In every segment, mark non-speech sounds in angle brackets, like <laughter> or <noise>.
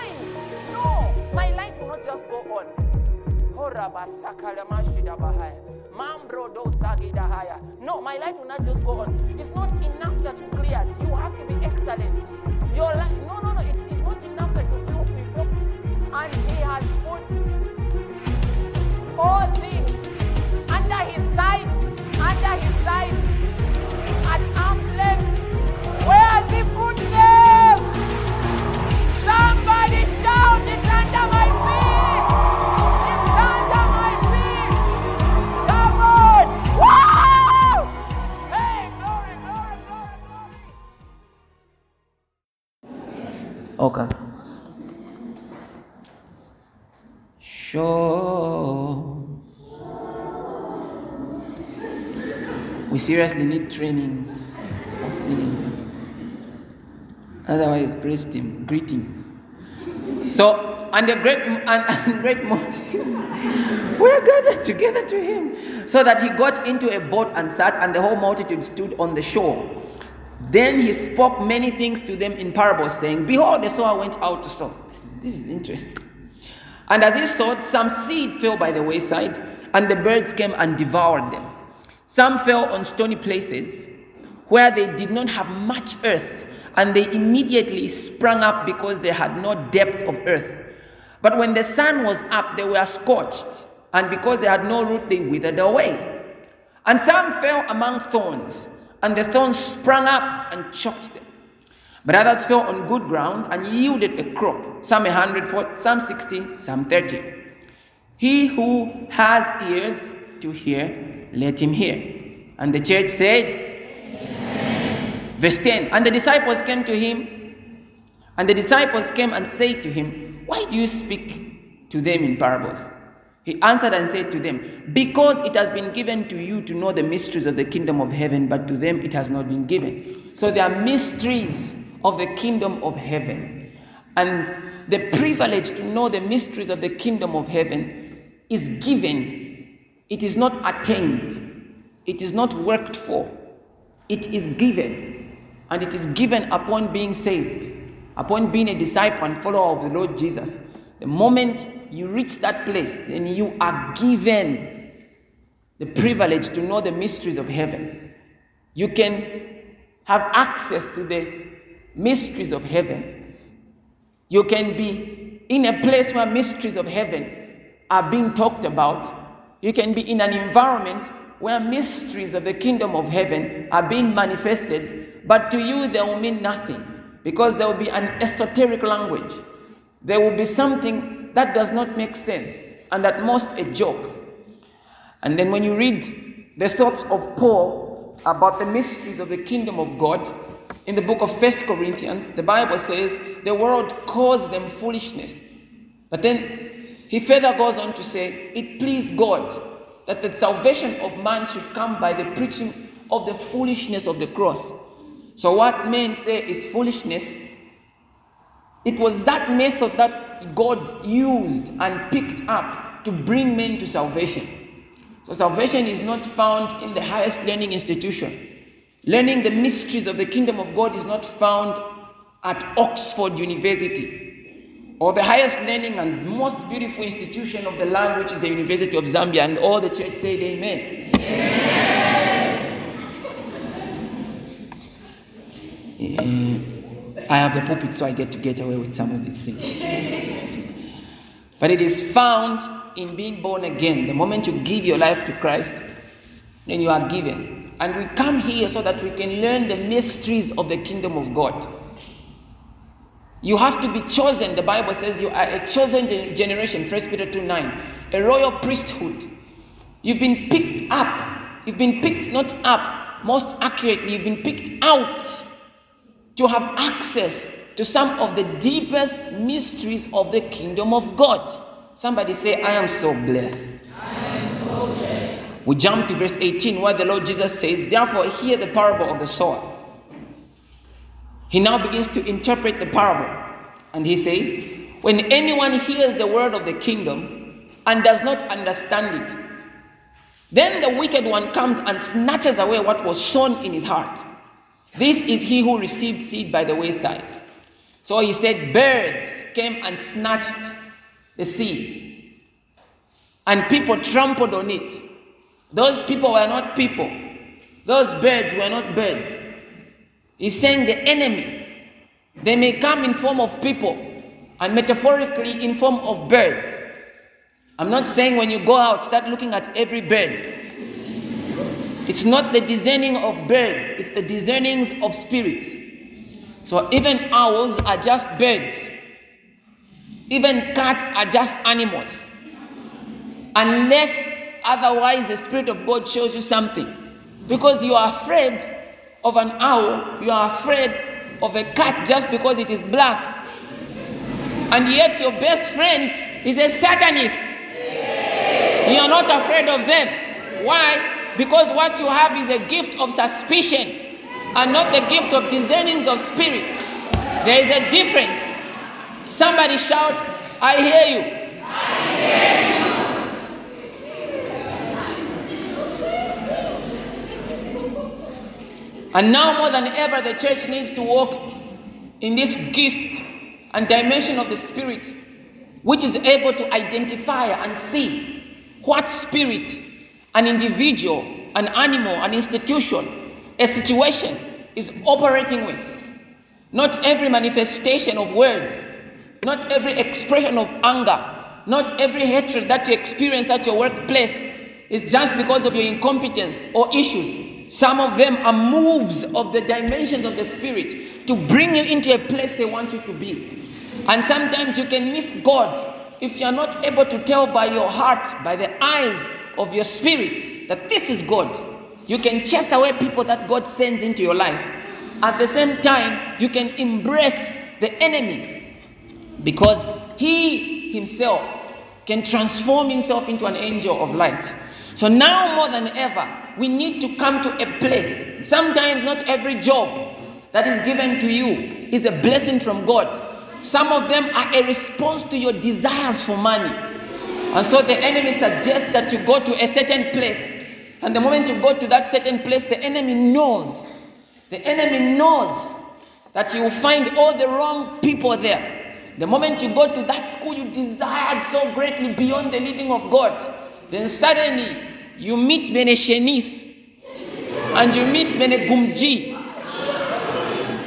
It shines. No, my light will not just go on. No, my light will not just go on. It's not enough that you cleared. You have to be excellent. Your light, no, no, no. It's, it's not enough that you feel, you. And He has put all things under His side, under His side, at arm's length. Where has He put them? Okay. Sure. We seriously need trainings of singing. Otherwise, praise team, greetings. So, and the great and, <laughs> and great multitudes were gathered together to him, so that he got into a boat and sat, and the whole multitude stood on the shore. Then he spoke many things to them in parables, saying, Behold, the sower went out to sow. This is, this is interesting. And as he sowed, some seed fell by the wayside, and the birds came and devoured them. Some fell on stony places where they did not have much earth, and they immediately sprang up because they had no depth of earth. But when the sun was up, they were scorched, and because they had no root, they withered away. And some fell among thorns, and the thorns sprang up and choked them. But others fell on good ground and yielded a crop, some a hundredfold, some sixty, some thirty. He who has ears to hear, let him hear. And the church said, Verse 10 And the disciples came to him, and the disciples came and said to him, Why do you speak to them in parables? He answered and said to them, Because it has been given to you to know the mysteries of the kingdom of heaven, but to them it has not been given. So there are mysteries of the kingdom of heaven. And the privilege to know the mysteries of the kingdom of heaven is given, it is not attained, it is not worked for, it is given. And it is given upon being saved, upon being a disciple and follower of the Lord Jesus. The moment you reach that place, then you are given the privilege to know the mysteries of heaven. You can have access to the mysteries of heaven. You can be in a place where mysteries of heaven are being talked about. You can be in an environment where mysteries of the kingdom of heaven are being manifested, but to you they will mean nothing because there will be an esoteric language. There will be something that does not make sense and at most a joke. And then when you read the thoughts of Paul about the mysteries of the kingdom of God, in the book of First Corinthians, the Bible says the world caused them foolishness. But then he further goes on to say, it pleased God that the salvation of man should come by the preaching of the foolishness of the cross. So, what men say is foolishness, it was that method that God used and picked up to bring men to salvation. So, salvation is not found in the highest learning institution. Learning the mysteries of the kingdom of God is not found at Oxford University or the highest learning and most beautiful institution of the land, which is the University of Zambia. And all the church said, Amen. Eh, I have the pulpit, so I get to get away with some of these things. But it is found in being born again. The moment you give your life to Christ, then you are given. And we come here so that we can learn the mysteries of the kingdom of God. You have to be chosen. The Bible says you are a chosen generation, 1 Peter 2 9, a royal priesthood. You've been picked up. You've been picked not up, most accurately, you've been picked out to have access to some of the deepest mysteries of the kingdom of God. Somebody say, I am so blessed. We jump to verse 18 where the Lord Jesus says, Therefore, hear the parable of the sower. He now begins to interpret the parable. And he says, When anyone hears the word of the kingdom and does not understand it, then the wicked one comes and snatches away what was sown in his heart. This is he who received seed by the wayside. So he said, Birds came and snatched the seed, and people trampled on it. Those people were not people, those birds were not birds. He's saying the enemy, they may come in form of people and metaphorically in form of birds. I'm not saying when you go out, start looking at every bird. It's not the discerning of birds, it's the discernings of spirits. So even owls are just birds. Even cats are just animals. Unless otherwise the Spirit of God shows you something. Because you are afraid of an owl, you are afraid of a cat just because it is black. And yet your best friend is a Satanist. You are not afraid of them. Why? Because what you have is a gift of suspicion and not the gift of discernings of spirits. There is a difference. Somebody shout, I hear you. I hear you. And now more than ever, the church needs to walk in this gift and dimension of the Spirit, which is able to identify and see what spirit, an individual, an animal, an institution, a situation is operating with. Not every manifestation of words, not every expression of anger, not every hatred that you experience at your workplace is just because of your incompetence or issues. Some of them are moves of the dimensions of the Spirit to bring you into a place they want you to be. And sometimes you can miss God if you are not able to tell by your heart, by the eyes of your spirit, that this is God. You can chase away people that God sends into your life. At the same time, you can embrace the enemy because he himself can transform himself into an angel of light. So now more than ever, we need to come to a place. Sometimes, not every job that is given to you is a blessing from God. Some of them are a response to your desires for money. And so the enemy suggests that you go to a certain place. And the moment you go to that certain place, the enemy knows. The enemy knows that you will find all the wrong people there. The moment you go to that school you desired so greatly beyond the leading of God, then suddenly you meet Bene Shenis and you meet Bene Gumji.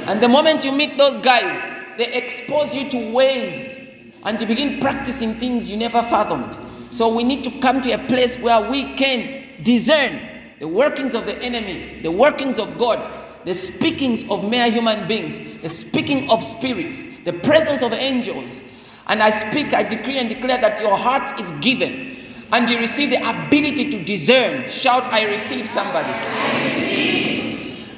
And the moment you meet those guys, they expose you to ways and you begin practicing things you never fathomed. So we need to come to a place where we can discern the workings of the enemy, the workings of God, the speakings of mere human beings, the speaking of spirits, the presence of angels. And I speak, I decree and declare that your heart is given and you receive the ability to discern. Shout, I receive somebody. I receive.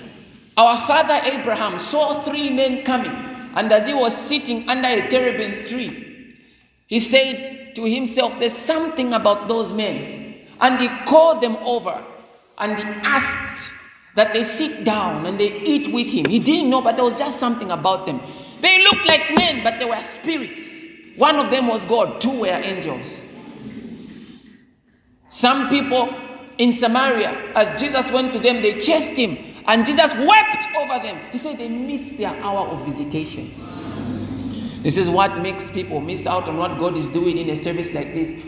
Our father Abraham saw three men coming, and as he was sitting under a terebinth tree, he said to himself, There's something about those men. And he called them over and he asked that they sit down and they eat with him. He didn't know, but there was just something about them. They looked like men, but they were spirits. One of them was God, two were angels. Some people in Samaria, as Jesus went to them, they chased him, and Jesus wept over them. He said they missed their hour of visitation. This is what makes people miss out on what God is doing in a service like this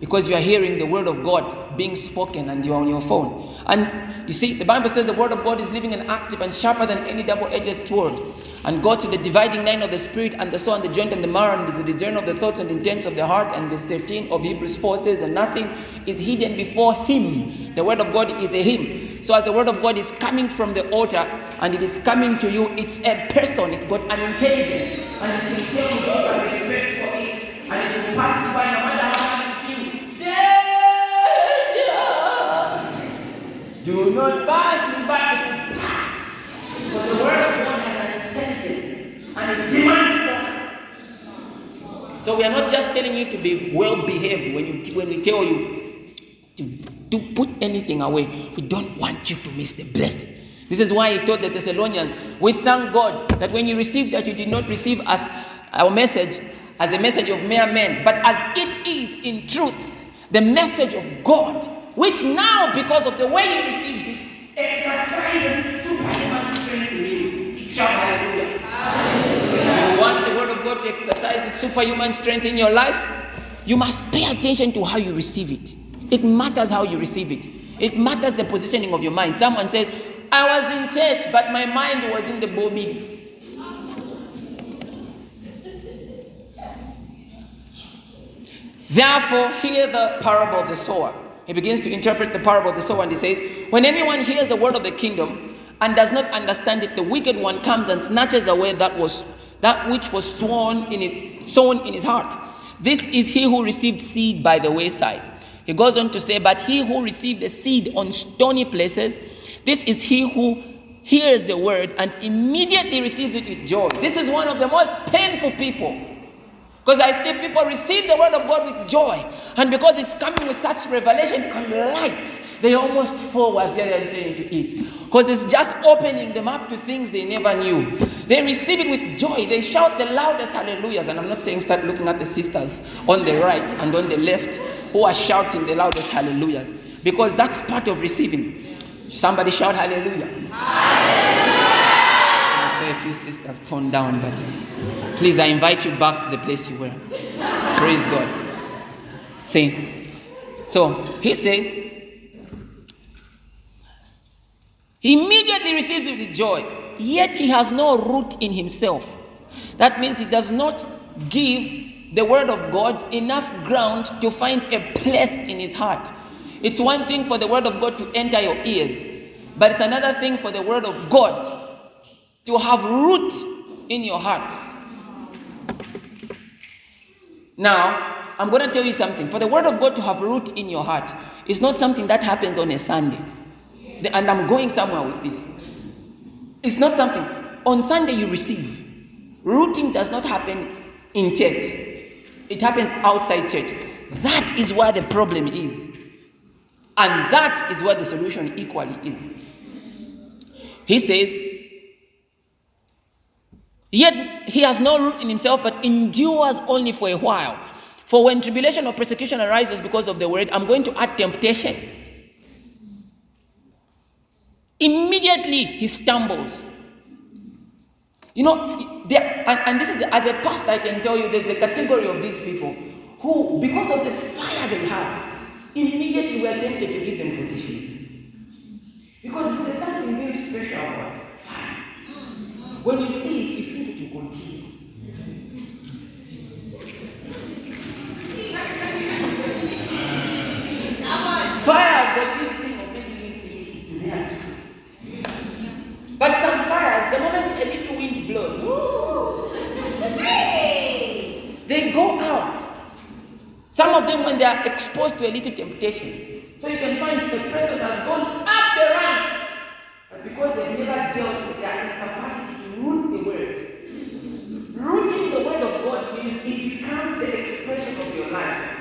because you are hearing the word of God being spoken and you are on your phone. And you see, the Bible says the word of God is living and active and sharper than any double edged sword and goes to the dividing line of the spirit and the soul and the joint and the marrow and is the discern of the thoughts and intents of the heart. And verse 13 of Hebrews 4 says, And nothing is hidden before him. The word of God is a him. So as the word of God is coming from the altar and it is coming to you, it's a person, it's got an intelligence, and it will tell you And respect for it, and it will pass you by no matter how much you sing Savior Do not pass me by, pass. Because the word of God and So we are not just telling you to be well behaved when you when we tell you to, to put anything away. We don't want you to miss the blessing. This is why he told the Thessalonians, we thank God that when you received that you did not receive as our message as a message of mere men, but as it is in truth, the message of God, which now because of the way you received it, exercises superhuman strength in you. To exercise superhuman strength in your life? You must pay attention to how you receive it. It matters how you receive it. It matters the positioning of your mind. Someone says, I was in church, but my mind was in the bomb. Therefore, hear the parable of the sower. He begins to interpret the parable of the sower and he says, When anyone hears the word of the kingdom and does not understand it, the wicked one comes and snatches away that was that which was sown in it, sown in his heart. This is he who received seed by the wayside. He goes on to say, But he who received the seed on stony places, this is he who hears the word and immediately receives it with joy. This is one of the most painful people. Because I see people receive the word of God with joy. And because it's coming with such revelation and light, they almost fall as they're saying to eat. Because it's just opening them up to things they never knew. They receive it with joy. They shout the loudest hallelujahs. And I'm not saying start looking at the sisters on the right and on the left who are shouting the loudest hallelujahs. Because that's part of receiving. Somebody shout hallelujah. hallelujah. A few sisters toned down, but please, I invite you back to the place you were. Praise God. See, so he says, he immediately receives it with joy, yet he has no root in himself. That means he does not give the word of God enough ground to find a place in his heart. It's one thing for the word of God to enter your ears, but it's another thing for the word of God to have root in your heart. Now, I'm going to tell you something. For the word of God to have root in your heart, it's not something that happens on a Sunday. And I'm going somewhere with this. It's not something. On Sunday, you receive. Rooting does not happen in church, it happens outside church. That is where the problem is. And that is where the solution equally is. He says, Yet he has no root in himself, but endures only for a while. For when tribulation or persecution arises because of the word, I'm going to add temptation. Immediately he stumbles. You know, there, and, and this is as a pastor, I can tell you there's a category of these people who, because of the fire they have, immediately we are tempted to give them positions. Because there's something very special about fire. When you see it, you think it will continue. Fire that thing of making you think it's theirs. But some fires, the moment a little wind blows, ooh, they go out. Some of them, when they are exposed to a little temptation, so you can find a person has gone up the ranks, but because they've never dealt with their incapacity to root the word. Rooting the word of God means it becomes the expression of your life.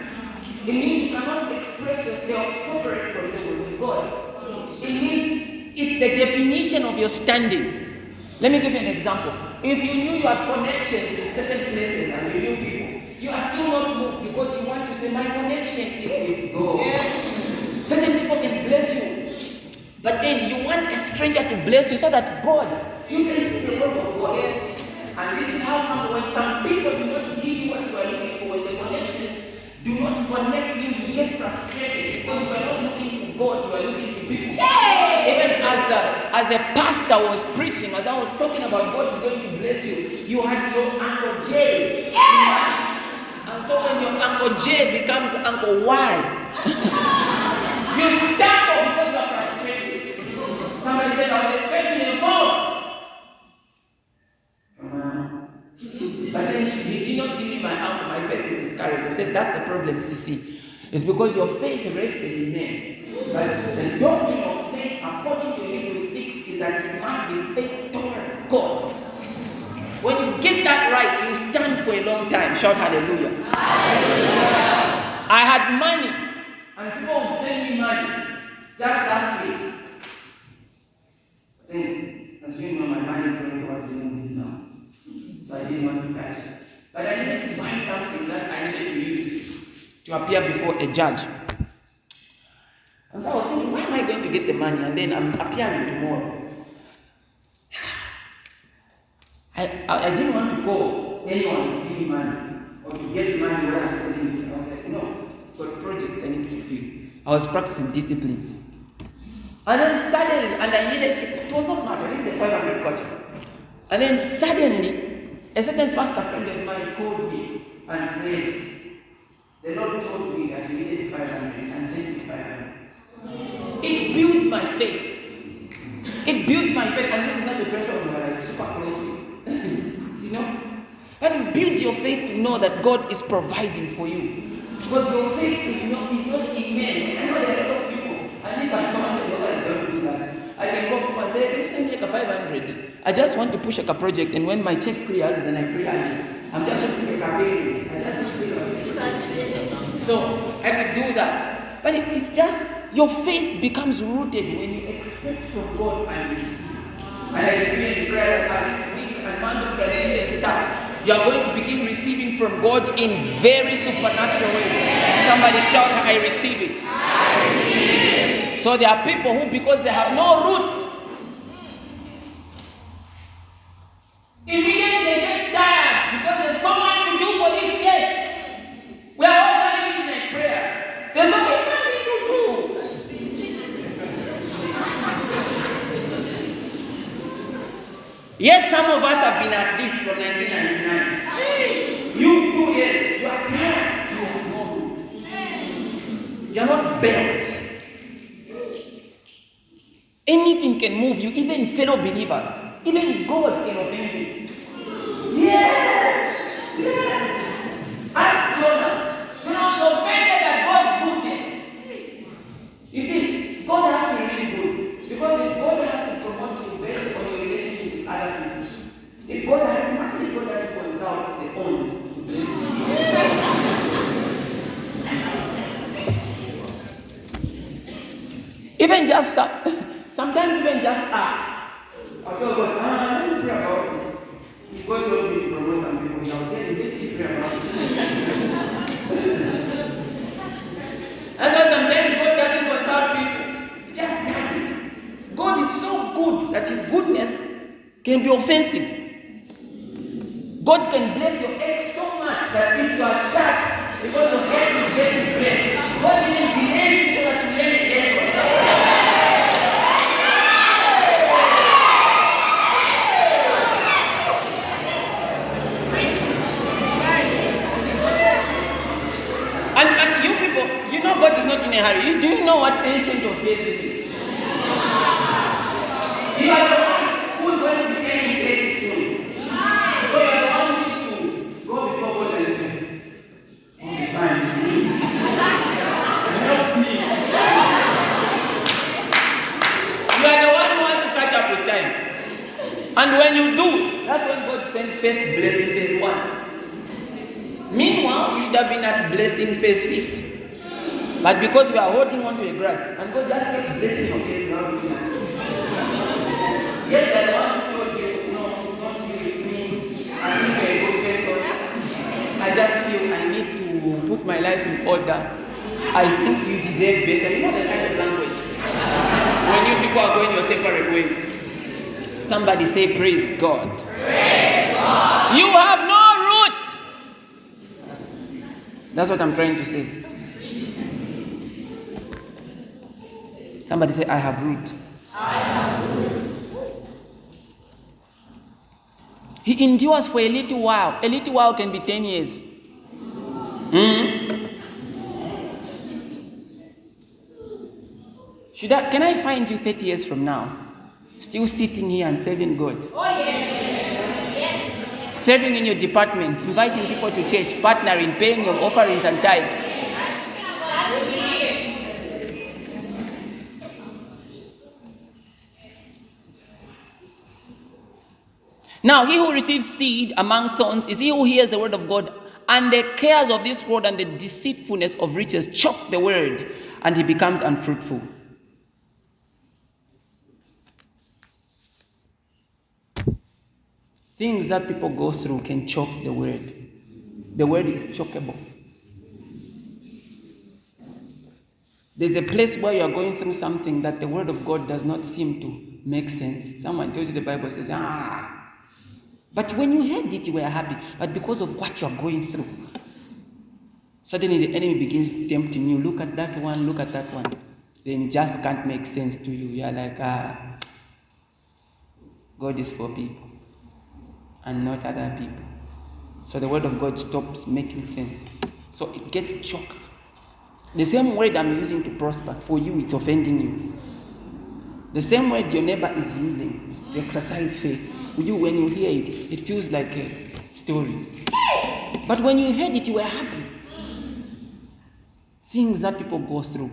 It means you cannot express yourself separate from the word of God. It means it's the definition of your standing. Let me give you an example. If you knew you had connections in certain places and you knew people, you are still not moved because you want to say, My connection is with God. Certain people can bless you, but then you want a stranger to bless you so that God, you can see the work of God. And this is how come when some people do not give you what you are looking for, when the connections do not connect you, you get frustrated because you are not looking to God, you are looking to people. Even as the as a pastor was preaching, as I was talking about God is going to bless you, you had your Uncle J. And so when your Uncle J becomes Uncle Y, <laughs> you stumble because you are frustrated. Somebody said, I was expecting a But then she, he did not give me my uncle. My faith is discouraged. I said, That's the problem, Sissy. It's because your faith rested in men. But the doctrine of faith, according to Hebrews 6, is that it must be faith toward God. When you get that right, you stand for a long time. Shout hallelujah. I had money, and people would send me money just last week. Then, as you know, my money is going towards doing this now. So I didn't want to cash. But I needed to buy something that I needed to use to appear before a judge. And so I was thinking, why am I going to get the money and then I'm appearing tomorrow? <sighs> I, I, I didn't want to call anyone to give me money or to get money I'm sending it. I was like, no, it's got projects I need to fulfill. I was practicing discipline. And then suddenly, and I needed, it was not much, I needed a 500 kwacha. And then suddenly, a certain pastor friend of mine called me and said, the Lord told me that you needed 500 and sent me 500. It builds my faith. It builds my faith, and this is not the person who are super close <laughs> you know? But it builds your faith to know that God is providing for you. Because your faith is not, is not immense. I know there are a lot of people, and if I'm not I don't do that. I can go say, Can you send me like a 500? I just want to push like a project, and when my check clears, then I pray. I'm just looking for a campaign. I just want to pray. So I could do that. But it, it's just your faith becomes rooted when you expect from God and you receive. And I and declare that as week and month of transition start, you are going to begin receiving from God in very supernatural ways. Somebody shout, I receive it. I receive it. So there are people who, because they have no root, immediately they get tired because there's so much to do for this church. We are always having like prayers. There's always something to do. Yet some of us have been at this from 1999. You two years, you are tired. You have no root. You are not built. Anything can move you, even fellow believers. Even God can offend you. Yes! Yes! Ask Jonah. Jonah was offended at God's goodness. You see, God has to be really good. Because if God has to promote you based on your relationship with other people, if God had imagine if God had to consult the owns to bless you. Even just some- sometimes even just us. I feel God, ah, let me pray about it. If God told me to promote some people, I'll tell you, let me pray about it. That's why sometimes God doesn't consult people. He just does it. God is so good that his goodness can be offensive. God can bless your ex so much that if you are touched because your ex is getting blessed, God even delays it so that you learn a lesson. And, and you people, you know A hurry. You, do you know what ancient of days is? You are the one who's going to be taking faith soon. So you are the one who needs to go before God and say, oh, Okay, fine. Help me. You are the one who has to catch up with time. And when you do, that's when God sends first blessing, phase one. Meanwhile, you should have been at blessing phase 50. But because we are holding on to a grudge, and God just kept blessing your case now. Yet the one who you, no, it's not me. I think you're a good person. I just feel I need to put my life in order. I think you deserve better. You know the kind of language. When you people are going your separate ways. Somebody say, Praise God. Praise God. You have no root. That's what I'm trying to say. Somebody say, I have root. I have root. He endures for a little while. A little while can be 10 years. Hmm? Should I, can I find you 30 years from now? Still sitting here and serving God? Serving in your department, inviting people to church, partnering, paying your offerings and tithes. Now, he who receives seed among thorns is he who hears the word of God, and the cares of this world and the deceitfulness of riches choke the word, and he becomes unfruitful. Things that people go through can choke the word. The word is chokeable. There's a place where you are going through something that the word of God does not seem to make sense. Someone tells you the Bible says, ah. But when you heard it, you were happy. But because of what you are going through, suddenly the enemy begins tempting you. Look at that one, look at that one. Then it just can't make sense to you. You're like, ah, God is for people and not other people. So the word of God stops making sense. So it gets choked. The same word I'm using to prosper, for you, it's offending you. The same word your neighbor is using to exercise faith, you, when you hear it, it feels like a story. But when you heard it, you were happy. Things that people go through.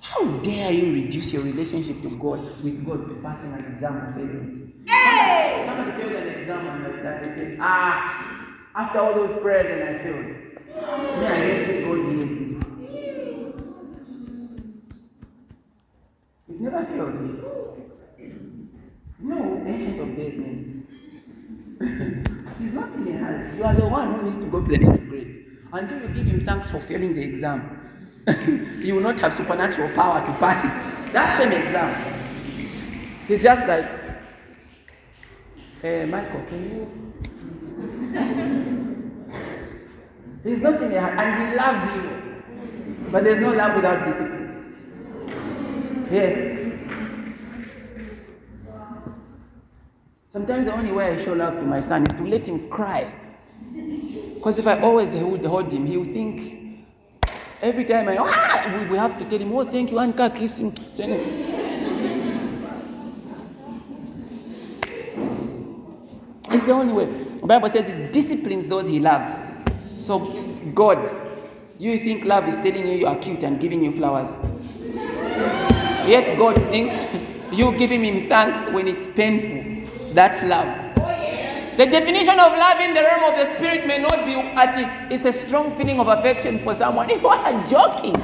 How dare you reduce your relationship to God with God to passing an exam or failing it? Somebody failed an exam and that, they say, ah, after all those prayers and I failed. Me, I don't think God hears me. It never failed me. No, ancient of means. He's not in the house. You are the one who needs to go to the next grade. Until you give him thanks for failing the exam, <laughs> you will not have supernatural power to pass it. That same exam. He's just like, hey, Michael, can you? He's not in the house, and he loves you. But there's no love without discipline. Yes. Sometimes the only way I show love to my son is to let him cry. Because if I always would hold him, he would think every time I ah, we, have to tell him, oh thank you, Anka, kiss him. It's the only way. The Bible says it disciplines those he loves. So God, you think love is telling you you are cute and giving you flowers. Yet God thinks <laughs> you giving him thanks when it's painful. That's love. The definition of love in the realm of the spirit may not be at it. It's a strong feeling of affection for someone. <laughs> You are joking.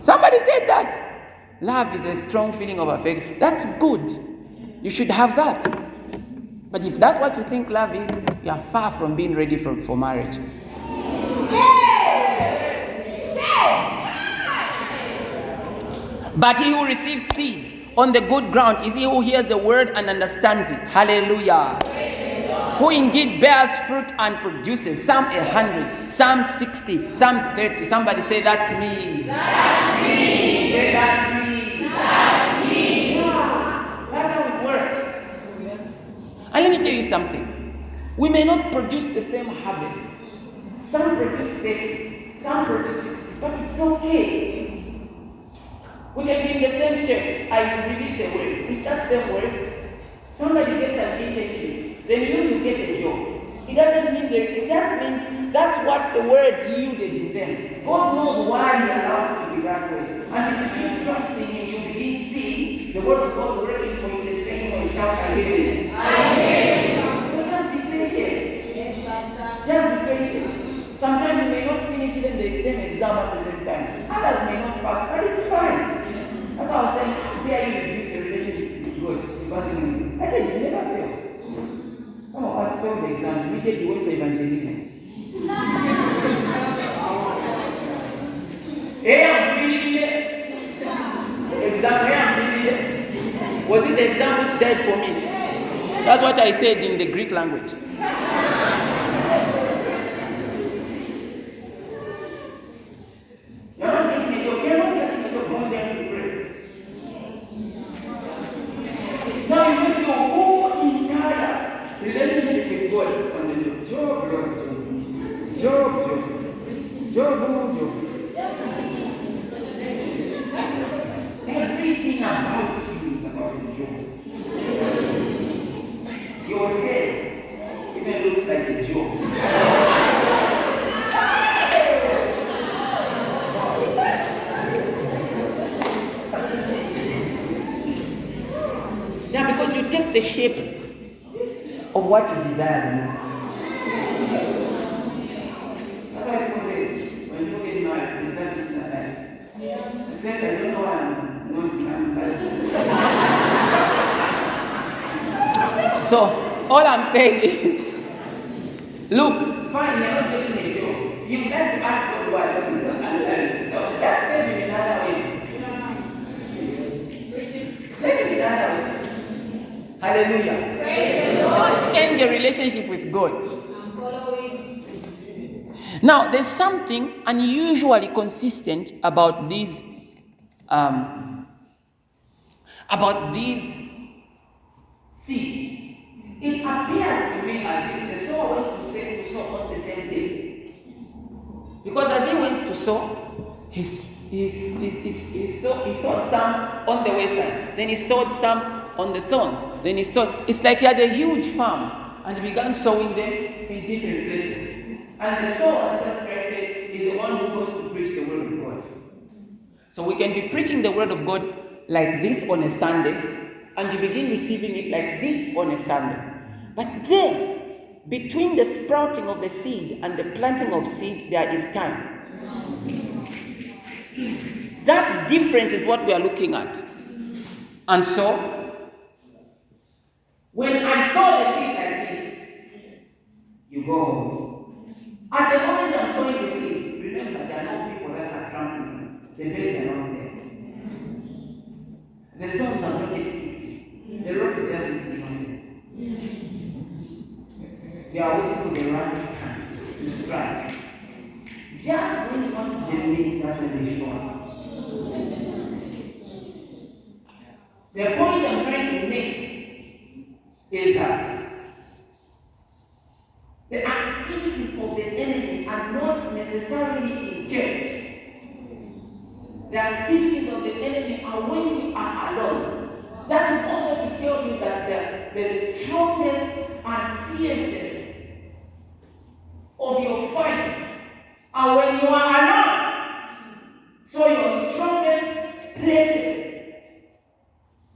Somebody said that. Love is a strong feeling of affection. That's good. You should have that. But if that's what you think love is, you are far from being ready for, for marriage. But he who receives seed on the good ground is he who hears the word and understands it. Hallelujah. Who indeed bears fruit and produces some a hundred, some sixty, some thirty. Somebody say, That's me. That's me. Say, That's me. That's me. That's how it works. Yes. And let me tell you something. We may not produce the same harvest. Some produce 30, some produce 60, but it's okay. We can be in the same church. I release a word. With that same word, somebody gets an internship, then you you get a job. It doesn't mean that it just means that's what the word yielded in them. God knows why He allowed it to be that way. And if you keep trusting Him, you begin see the word of God working for you the same way. Shout hallelujah. So just be patient. Just be patient. Sometimes you may not finish even the same exam at the same time. Others may not pass, but it's fine. That's why I'm saying, where you reduce your relationship with God, you, I said you never fail. Some of us fail the exam, we get the words of evangelism. It. Exam, it. Was it the exam which died for me? That's what I said in the Greek language. You're not getting a job. You're not getting a job. Going there to pray. Now you need your whole entire relationship with God on the job. Job, Job, Job. Job, Job. Job, oh, Job. Everything about you is about Job. Your head even looks like a job. Yeah, because you take take the shape of what you desire the most. That's why people say, when you get married, it's not just like that. Except I don't know why I'm not becoming married. So, all I'm saying is, look, fine, you're not getting a job. You have to ask God why He's not answering. So, just save him in other ways. Save him in other ways. Hallelujah. Don't end your relationship with God. Now, there's something unusually consistent about these, um, about these seeds. It appears to me as if the sower went to, sow on the same day. Because as he went to sow, he's, he's, he's, he, sowed, he sowed some on the west side, then he sowed some on the thorns, then he sowed. It's like he had a huge farm and he began sowing them in different places. And the sower, said, is the one who goes to preach the word of God. So we can be preaching the word of God like this on a Sunday, and you begin receiving it like this on a Sunday. But then, between the sprouting of the seed and the planting of seed, there is time. That difference is what we are looking at. And so, when I saw the seed like this, you go. At the moment I'm sowing the seed, remember there are no people that are trampling. The birds are not there. The thorns are not picked. The road is just innocent. They are waiting for the right time to strike. Just when you want to that's when they show. The point I'm trying to make is that the activities of the enemy are not necessarily in church. The activities of the enemy are when you are alone. That is also to tell you that the, the strongest and fiercest of your fights are when you are alone. So your strongest places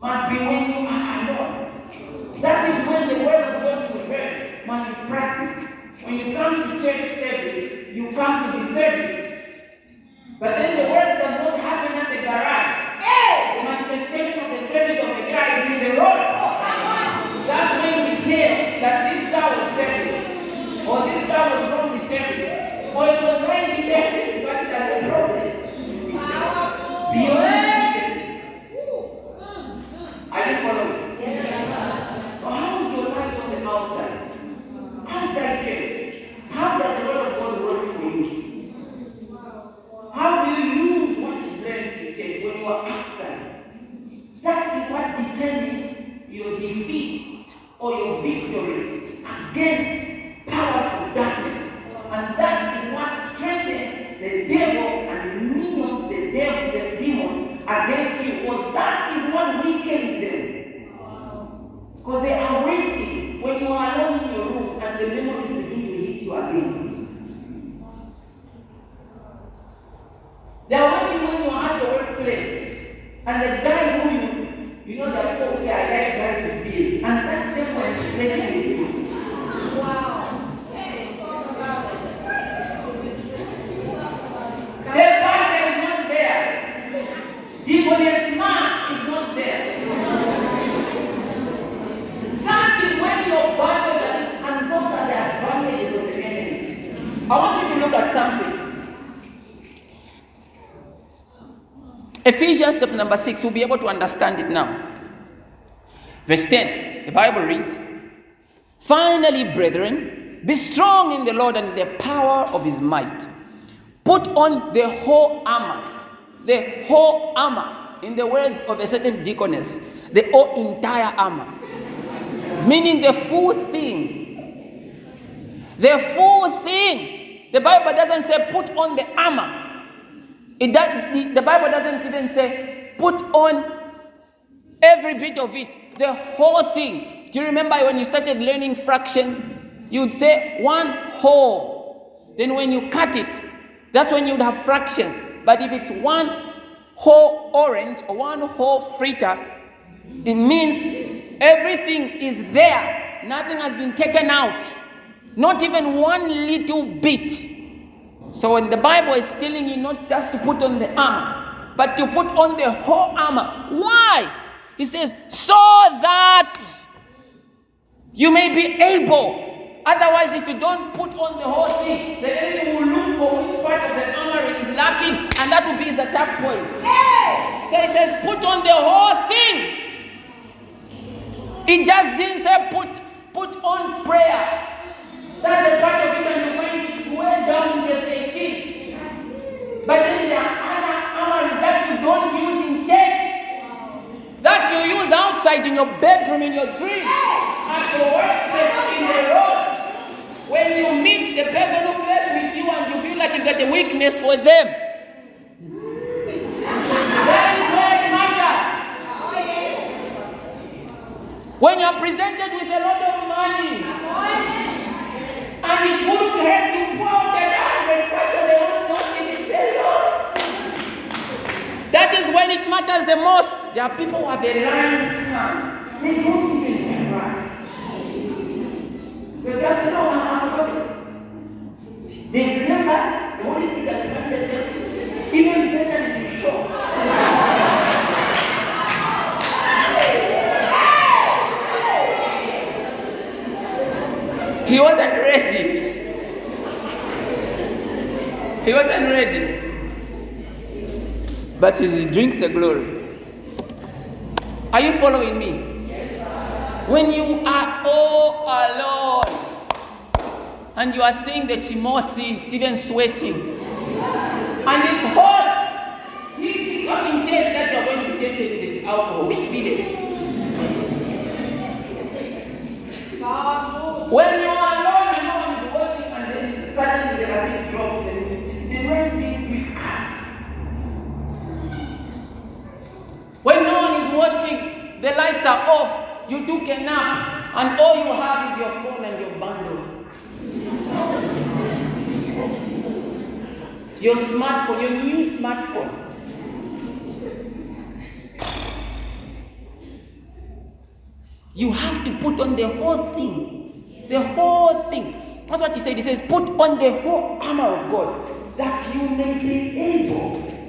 must be when you are alone. That is when the word of God you heard must be practiced. When you come to church service, you come to the service. But then the work does not happen at the garage. The manifestation of the service of the car is in the road. That's when we tell that this car was service, or this car was wrong with service, or it was right with service, but it has a problem. Beyond businesses. Are you following? So how is your life on the outside? Outside church. How does the word of God work for you? How do you use what you learn in church when you are outside? That is what determines your defeat or your victory against powers of darkness. And that is what strengthens the devil and his minions, the devil, the demons against you. Or that is what weakens them. Because they are waiting when you are alone in your room and the memories begin to hit you again. They are waiting when you are at your workplace and the guy who you, you know that folks say, I like guys with beards, and that same one is playing with you. The pastor is not there. The policeman is not there. That is when your battle is, and those are the advantages of the enemy. I want you to look at something. Ephesians chapter number 6, we'll be able to understand it now. Verse 10, the Bible reads, Finally, brethren, be strong in the Lord and the power of his might. Put on the whole armor, the whole armor, in the words of a certain deaconess, the whole entire armor, meaning the full thing. The full thing. The Bible doesn't say put on the armor. It does, the, the Bible doesn't even say put on every bit of it, the whole thing. Do you remember when you started learning fractions? You'd say one whole. Then when you cut it, that's when you'd have fractions. But if it's one whole orange or one whole fritter, it means Everything is there. Nothing has been taken out. Not even one little bit. So when the Bible is telling you not just to put on the armor, but to put on the whole armor. Why? He says, so that you may be able. Otherwise, if you don't put on the whole thing, the enemy will look for which part of the armor is lacking, and that will be his attack point. So he says, put on the whole thing. It just didn't say put put on prayer. That's a part of it, and you find it way down in verse 18. But then there are other armors that you don't use in church, that you use outside in your bedroom, in your dream, at your workplace, in the road. When you meet the person who flirts with you and you feel like you've got a weakness for them, that is where it matters. When you're presented with a lot of money, and it wouldn't hurt to pour out That is when it matters the most. There are people who have a lying tongue. They don't even try. They just say, no, I'm not They remember the Holy Spirit has granted them. Even Satan is sure. He wasn't ready. He wasn't ready. But he drinks the glory. Are you following me? When you are all alone and you are seeing the chimosi, it's even sweating, and it's hot, it's not in church that you're going to be tested with alcohol. Which village? When you are alone, When no one is watching, the lights are off, you took a nap, and all you have is your phone and your bundles. Your smartphone, your new smartphone. You have to put on the whole thing. The whole thing. That's what he said. He says, put on the whole armor of God that you may be able.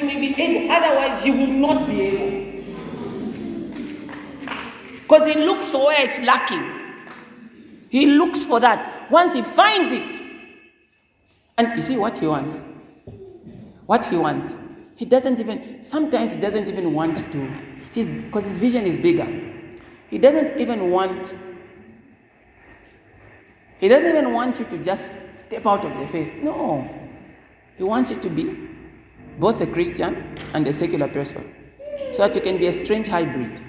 You may be able. Otherwise, you will not be able. Because he looks for where it's lacking. He looks for that. Once he finds it, and you see what he wants. What he wants. He doesn't even, sometimes he doesn't even want to, his, because his vision is bigger. He doesn't even want, he doesn't even want you to just step out of the faith. No. He wants you to be both a Christian and a secular person. So that you can be a strange hybrid.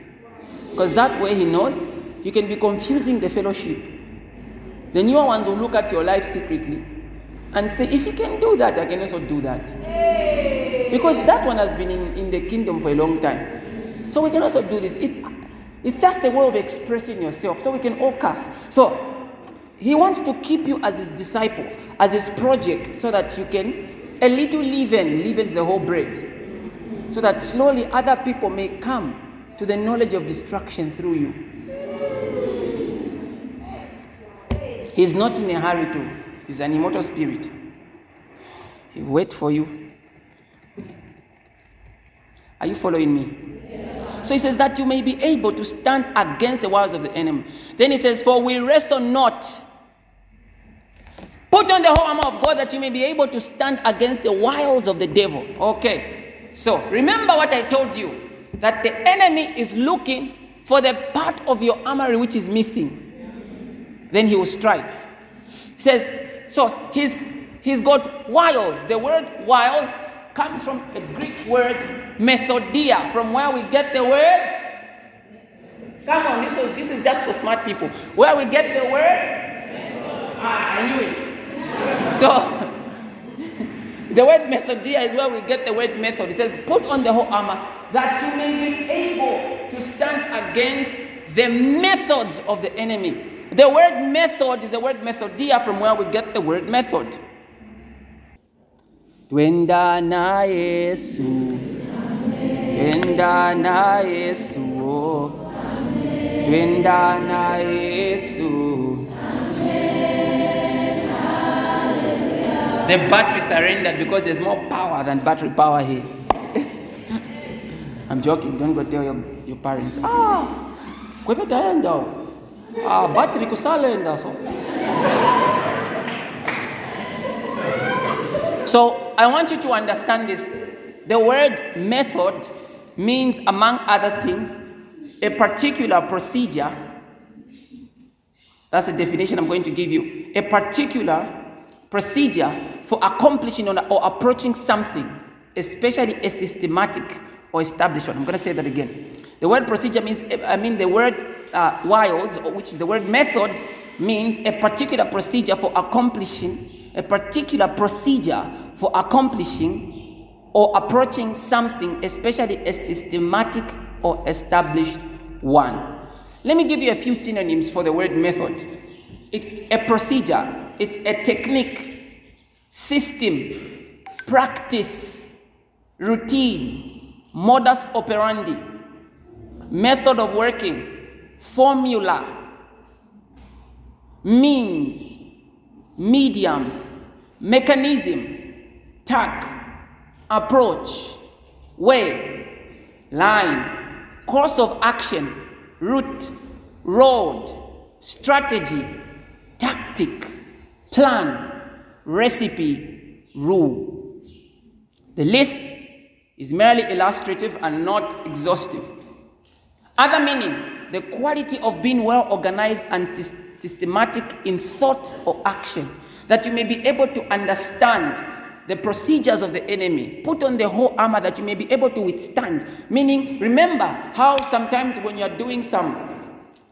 Because that way he knows you can be confusing the fellowship. The newer ones will look at your life secretly and say, if you can do that, I can also do that. Because that one has been in, in the kingdom for a long time. So we can also do this. It's, it's just a way of expressing yourself. So we can all cast. So he wants to keep you as his disciple, as his project, so that you can, a little leaven leavens the whole bread. So that slowly other people may come to the knowledge of destruction through you. He's not in a hurry to. He's an immortal spirit. He wait for you. Are you following me? So he says that you may be able to stand against the wiles of the enemy. Then he says, For we wrestle not. Put on the whole armor of God that you may be able to stand against the wiles of the devil. Okay. So remember what I told you that the enemy is looking for the part of your armory which is missing. Then he will strike. He says, so he's he's got wiles. The word wiles comes from a Greek word methodia, from where we get the word. Come on, this, was, this is just for smart people. Where we get the word? Ah, I knew it. So <laughs> the word methodia is where we get the word method. It says, put on the whole armor that you may be able to stand against the methods of the enemy. The word method is the word methodia from where we get the word method. Twenda na Yesu, twenda na Yesu, twenda na Yesu. The battery surrendered because there's more power than battery power here. I'm joking, don't go tell your, your parents. Ah, kwa taenda. Ah, battery kusalenda so. So I want you to understand this. The word method means, among other things, a particular procedure. That's the definition I'm going to give you. A particular procedure for accomplishing or approaching something, especially a systematic or established one. I'm going to say that again. The word procedure means, I mean, the word uh, wiles, which is the word method, means a particular procedure for accomplishing, a particular procedure for accomplishing or approaching something, especially a systematic or established one. Let me give you a few synonyms for the word method. It's a procedure, it's a technique, system, practice, routine, modus operandi, method of working, formula, means, medium, mechanism, tack, approach, way, line, course of action, route, road, strategy, tactic, plan, recipe, rule. The list is merely illustrative and not exhaustive. Other meaning, the quality of being well organized and systematic in thought or action, that you may be able to understand the procedures of the enemy. Put on the whole armor that you may be able to withstand. Meaning, remember how sometimes when you're doing some,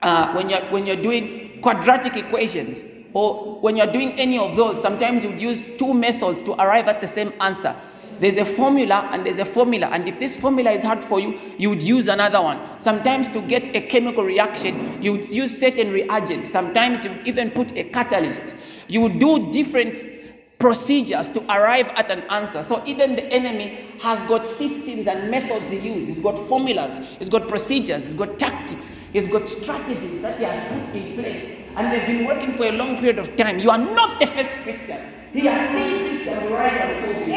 uh, when you're when you're doing quadratic equations, or when you're doing any of those, sometimes you'd use two methods to arrive at the same answer. There's a formula and there's a formula, and if this formula is hard for you, you would use another one. Sometimes to get a chemical reaction, you would use certain reagents. Sometimes you even put a catalyst. You would do different procedures to arrive at an answer. So even the enemy has got systems and methods he uses. He's got formulas, he's got procedures, he's got tactics, he's got strategies that he has put in place. And they've been working for a long period of time. You are not the first Christian. He has seen Christians rise and fall before.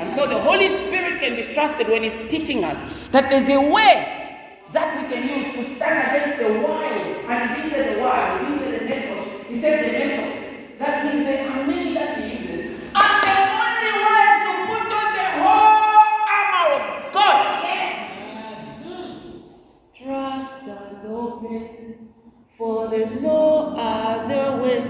And so the Holy Spirit can be trusted when he's teaching us that there's a way that we can use to stand against the wild. And he didn't say the wild, he didn't say the method, he said the methods. That means there are many that he uses. And the only way is to put on the whole armor of God. Trust and obey, for there's no other way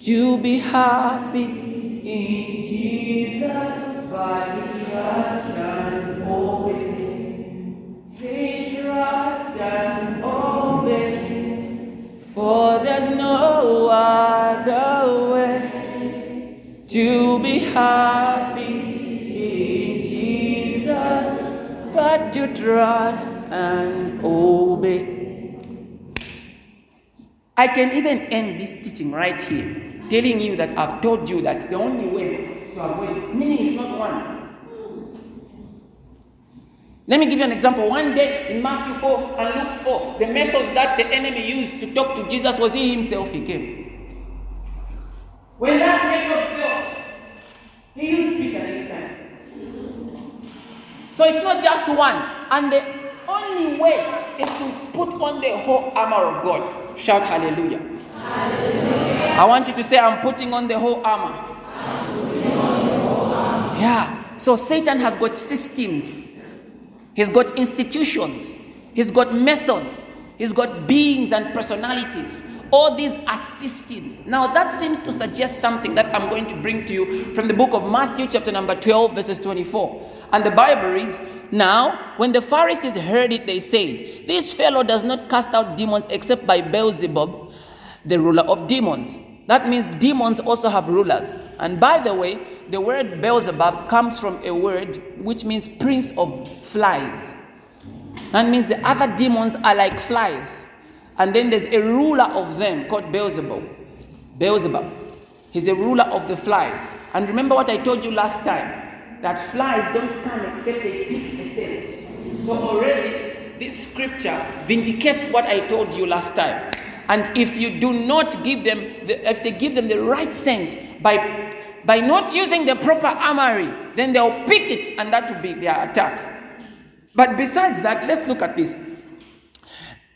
to be happy in Jesus but to trust and obey. Say trust and obey, for there's no other way to be happy in Jesus but to trust and obey. I can even end this teaching right here, telling you that I've told you that the only way to avoid, meaning is not one. Let me give you an example. One day in Matthew 4 and Luke 4, the method that the enemy used to talk to Jesus was he himself, he came. When that method failed, he used Peter next time. So it's not just one. And the only way is to put on the whole armor of God. Shout hallelujah. I want you to say, I'm putting on the whole armor. Yeah. So Satan has got systems, he's got institutions, he's got methods, he's got beings and personalities. All these systems. Now, that seems to suggest something that I'm going to bring to you from the book of Matthew, chapter number 12, verses 24. And the Bible reads Now, when the Pharisees heard it, they said, This fellow does not cast out demons except by Beelzebub, the ruler of demons. That means demons also have rulers. And by the way, the word Beelzebub comes from a word which means prince of flies. That means the other demons are like flies. And then there's a ruler of them called Beelzebub. Beelzebub. He's a ruler of the flies. And remember what I told you last time that flies don't come except they pick a scent. So already this scripture vindicates what I told you last time. And if you do not give them, the, if they give them the right scent by, by not using the proper armory, then they'll pick it and that will be their attack. But besides that, let's look at this.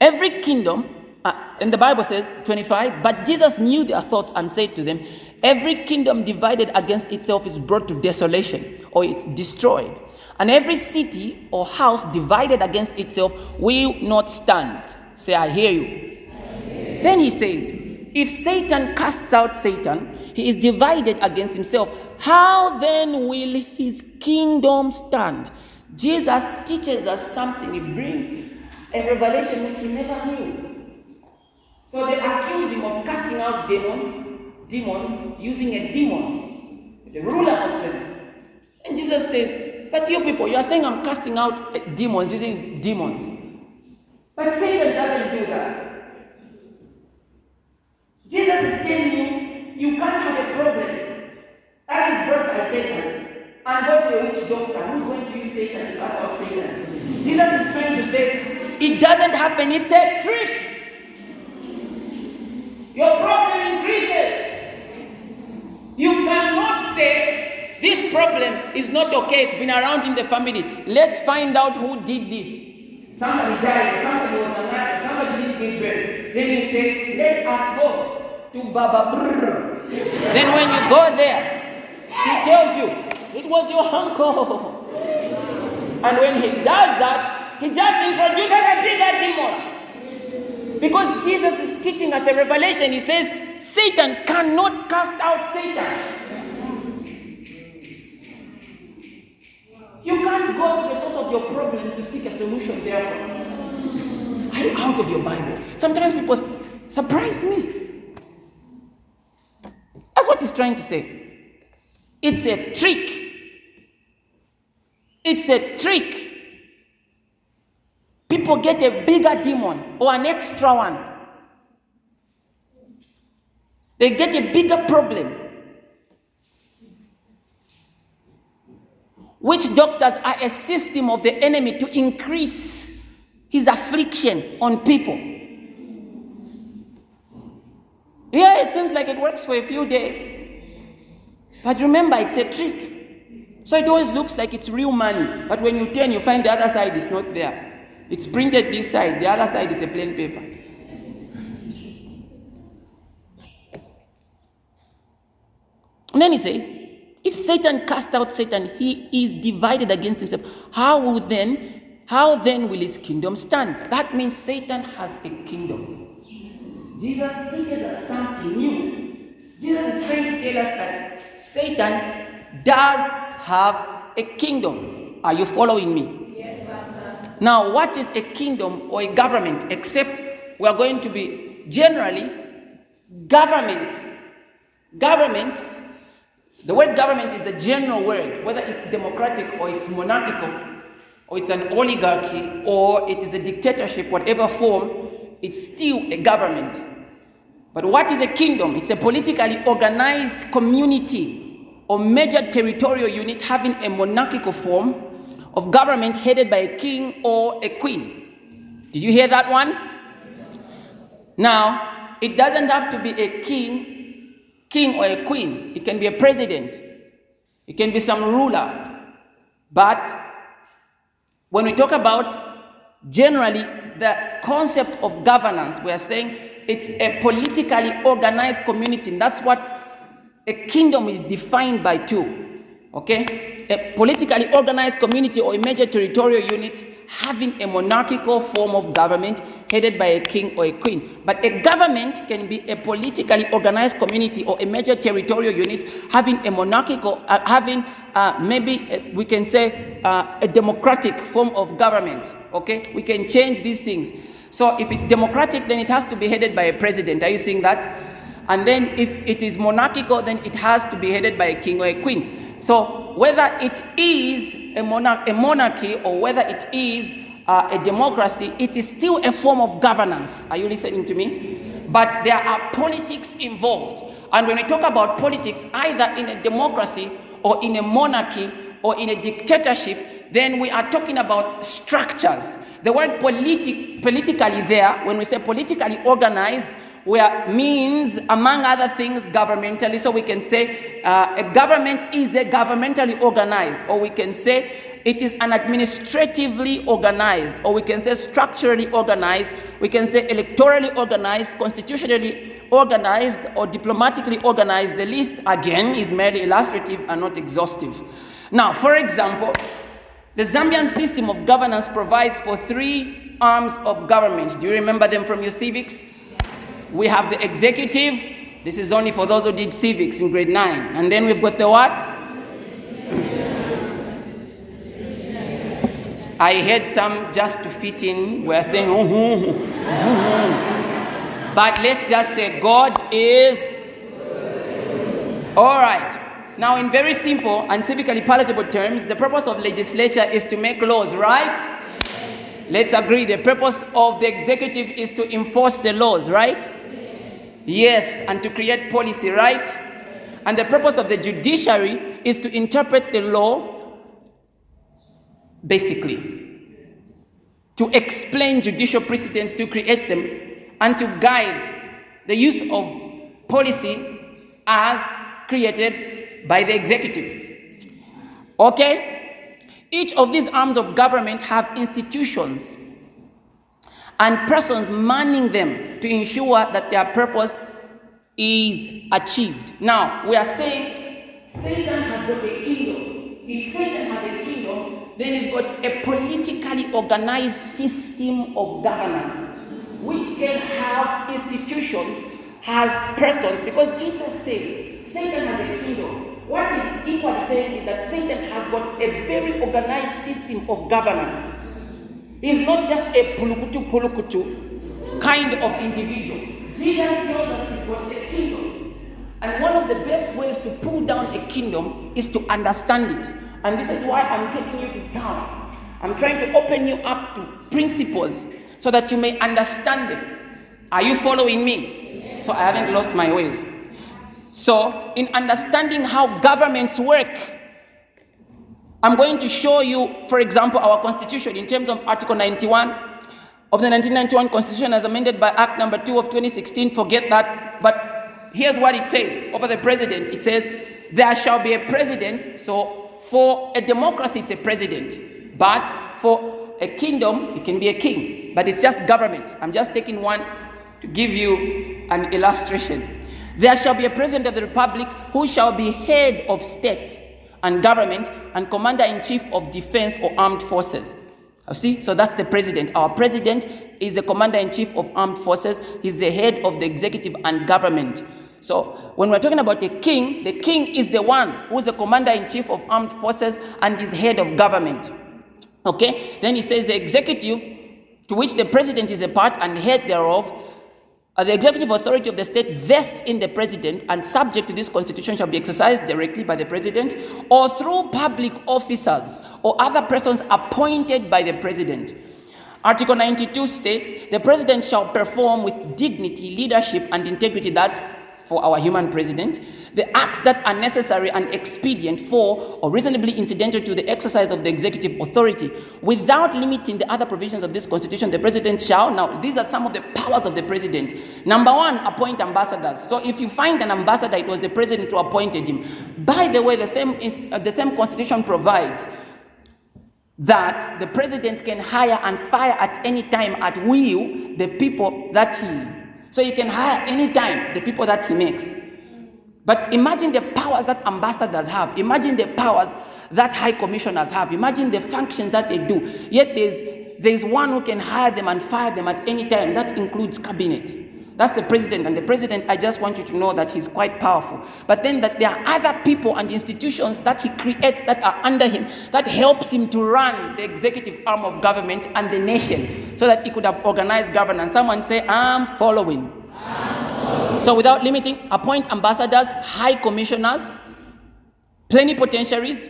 Every kingdom, uh, and the Bible says, 25, but Jesus knew their thoughts and said to them, Every kingdom divided against itself is brought to desolation or it's destroyed. And every city or house divided against itself will not stand. Say, I hear you. Then he says, If Satan casts out Satan, he is divided against himself. How then will his kingdom stand? Jesus teaches us something. He brings a revelation which we never knew. So they accuse him of casting out demons, demons using a demon, the ruler of them. And Jesus says, But you people, you are saying I'm casting out uh, demons using demons. But Satan doesn't do that. Jesus is telling you, you can't have a problem that is brought by Satan and to a witch doctor who's going to use Satan to cast out Satan. Jesus is trying to say, it doesn't happen, it's a trick. Your problem increases. You cannot say, this problem is not okay, it's been around in the family. Let's find out who did this. Somebody died, somebody was alive, somebody did give birth. Then you say, let us go to Baba Brr. Then when you go there, he tells you, it was your uncle. And when he does that, he just introduces a bigger demon. Because Jesus is teaching us a revelation. He says, Satan cannot cast out Satan. You can't go to the source of your problem to seek a solution therefore. Are you out of your Bible? Sometimes people surprise me. That's what he's trying to say. It's a trick. It's a trick. People get a bigger demon or an extra one. They get a bigger problem. Witch doctors are a system of the enemy to increase his affliction on people. Yeah, it seems like it works for a few days. But remember, it's a trick. So it always looks like it's real money. But when you turn, you find the other side is not there. It's printed this side, the other side is a plain paper. And then he says, if Satan cast out Satan, he is divided against himself. How will then, how then will his kingdom stand? That means Satan has a kingdom. Jesus teaches us something new. Jesus is trying to tell us that Satan does have a kingdom. Are you following me? Now, what is a kingdom or a government? Except we are going to be generally government. Government, the word government is a general word, whether it's democratic or it's monarchical, or it's an oligarchy, or it is a dictatorship, whatever form, it's still a government. But what is a kingdom? It's a politically organized community or major territorial unit having a monarchical form of government headed by a king or a queen. Did you hear that one? Now, it doesn't have to be a king, king or a queen. It can be a president. It can be some ruler. But when we talk about generally the concept of governance, we are saying it's a politically organized community. And That's what a kingdom is defined by two. Okay? A politically organized community or a major territorial unit having a monarchical form of government headed by a king or a queen. But a government can be a politically organized community or a major territorial unit having a monarchical, uh, having uh, maybe uh, we can say uh, a democratic form of government. Okay? We can change these things. So if it's democratic, then it has to be headed by a president. Are you seeing that? And then if it is monarchical, then it has to be headed by a king or a queen. So whether it is a, monarch, a monarchy or whether it is uh, a democracy, it is still a form of governance. Are you listening to me? But there are politics involved. And when we talk about politics, either in a democracy or in a monarchy or in a dictatorship, then we are talking about structures. The word politi- politically there, when we say politically organized, where means, among other things, governmentally. So we can say uh, a government is a governmentally organized, or we can say it is an administratively organized, or we can say structurally organized, we can say electorally organized, constitutionally organized, or diplomatically organized. The list, again, is merely illustrative and not exhaustive. Now, for example, the Zambian system of governance provides for three arms of government. Do you remember them from your civics? We have the executive. This is only for those who did civics in grade 9. And then we've got the what? I heard some just to fit in were saying, "Oh, oh, oh, oh." but let's just say God is. All right. Now, in very simple and civically palatable terms, the purpose of legislature is to make laws, right? Let's agree. The purpose of the executive is to enforce the laws, right? Yes, and to create policy, right? And the purpose of the judiciary is to interpret the law, basically, to explain judicial precedents, to create them, and to guide the use of policy as created by the executive. Okay? Each of these arms of government have institutions and persons manning them to ensure that their purpose is achieved. Now, we are saying Satan has got a kingdom. If Satan has a kingdom, then he's got a politically organized system of governance, which can have institutions, has persons, because Jesus said Satan has a kingdom. What is equally saying is that Satan has got a very organized system of governance. He's not just a pulukutu pulukutu kind of individual. Jesus tells us he's got a kingdom. And one of the best ways to pull down a kingdom is to understand it. And this is why I'm taking you to town. I'm trying to open you up to principles so that you may understand them. Are you following me? So I haven't lost my ways. So, in understanding how governments work, I'm going to show you, for example, our constitution in terms of Article 91 of the 1991 Constitution as amended by Act number 2 of 2016. Forget that. But here's what it says over the president it says, There shall be a president. So, for a democracy, it's a president. But for a kingdom, it can be a king. But it's just government. I'm just taking one to give you an illustration. There shall be a president of the republic who shall be head of state and government and commander in chief of defense or armed forces. You see, so that's the president. Our president is the commander in chief of armed forces, he's the head of the executive and government. So, when we're talking about the king, the king is the one who's the commander in chief of armed forces and is head of government. Okay? Then he says the executive, to which the president is a part and head thereof, Uh, the executive authority of the state vests in the president and subject to this constitution shall be exercised directly by the president or through public officers or other persons appointed by the president. Article 92 states the president shall perform with dignity, leadership, and integrity. That's for our human president, the acts that are necessary and expedient for or reasonably incidental to the exercise of the executive authority without limiting the other provisions of this constitution the president shall now these are some of the powers of the president. Number one appoint ambassadors. So if you find an ambassador it was the president who appointed him. By the way the same uh, the same constitution provides that the president can hire and fire at any time at will the people that he so he can hire anytime the people that he makes. But imagine the powers that ambassadors have. Imagine the powers that high commissioners have. Imagine the functions that they do. Yet there's, there's one who can hire them and fire them at any time. That includes cabinet. That's the president. And the president, I just want you to know that he's quite powerful. But then that there are other people and institutions that he creates that are under him that helps him to run the executive arm of government and the nation so that he could have organized governance. Someone say, I'm following. So without limiting, appoint ambassadors, high commissioners, plenipotentiaries,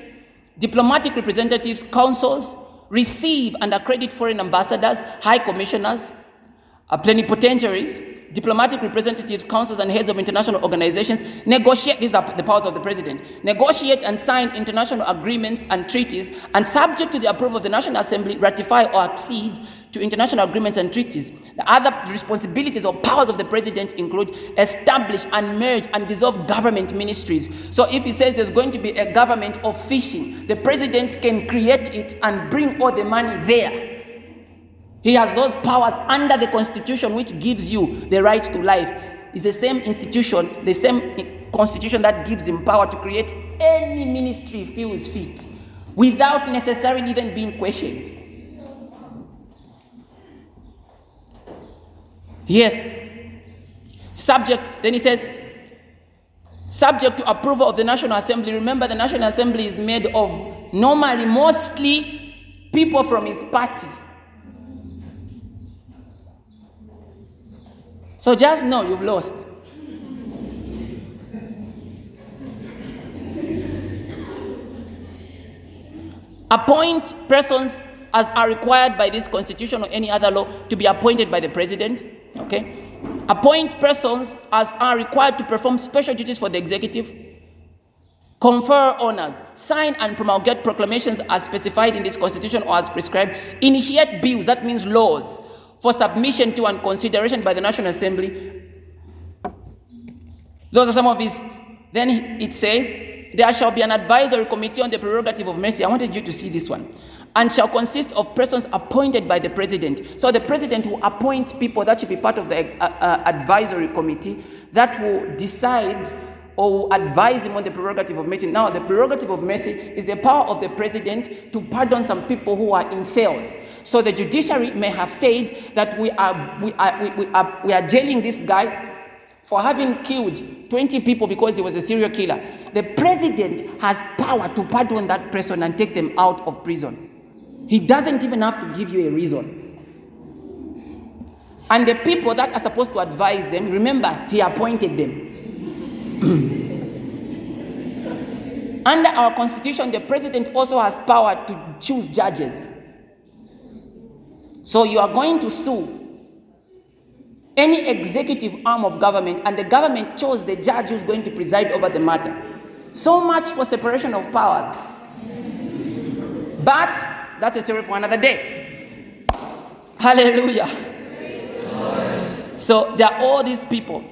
diplomatic representatives, consuls, receive and accredit foreign ambassadors, high commissioners, uh, plenipotentiaries, diplomatic representatives, consuls, and heads of international organizations negotiate, these are the powers of the president, negotiate and sign international agreements and treaties, and subject to the approval of the National Assembly, ratify or accede to international agreements and treaties. The other responsibilities or powers of the president include establish and merge and dissolve government ministries. So if he says there's going to be a government of fishing, the president can create it and bring all the money there. He has those powers under the constitution which gives you the right to life. It's the same institution, the same constitution that gives him power to create any ministry feels fit without necessarily even being questioned. Yes. Subject, then he says, subject to approval of the National Assembly. Remember, the National Assembly is made of normally mostly people from his party. So just know you've lost. Appoint persons as are required by this constitution or any other law to be appointed by the president. Okay? Appoint persons as are required to perform special duties for the executive. Confer honors, sign and promulgate proclamations as specified in this constitution or as prescribed. Initiate bills, that means laws, for submission to and consideration by the National Assembly. Those are some of his. Then it says, There shall be an advisory committee on the prerogative of mercy. I wanted you to see this one. And shall consist of persons appointed by the president. So the president will appoint people that should be part of the uh, uh, advisory committee that will decide or advise him on the prerogative of mercy. Now, the prerogative of mercy is the power of the president to pardon some people who are in cells. So the judiciary may have said that we are, we are, we, we are, we are jailing this guy for having killed 20 people because he was a serial killer. The president has power to pardon that person and take them out of prison. He doesn't even have to give you a reason. And the people that are supposed to advise them, remember, he appointed them. <clears throat> Under our constitution, the president also has power to choose judges. So you are going to sue any executive arm of government, and the government chose the judge who's going to preside over the matter. So much for separation of powers. But that's a story for another day. Hallelujah. So there are all these people.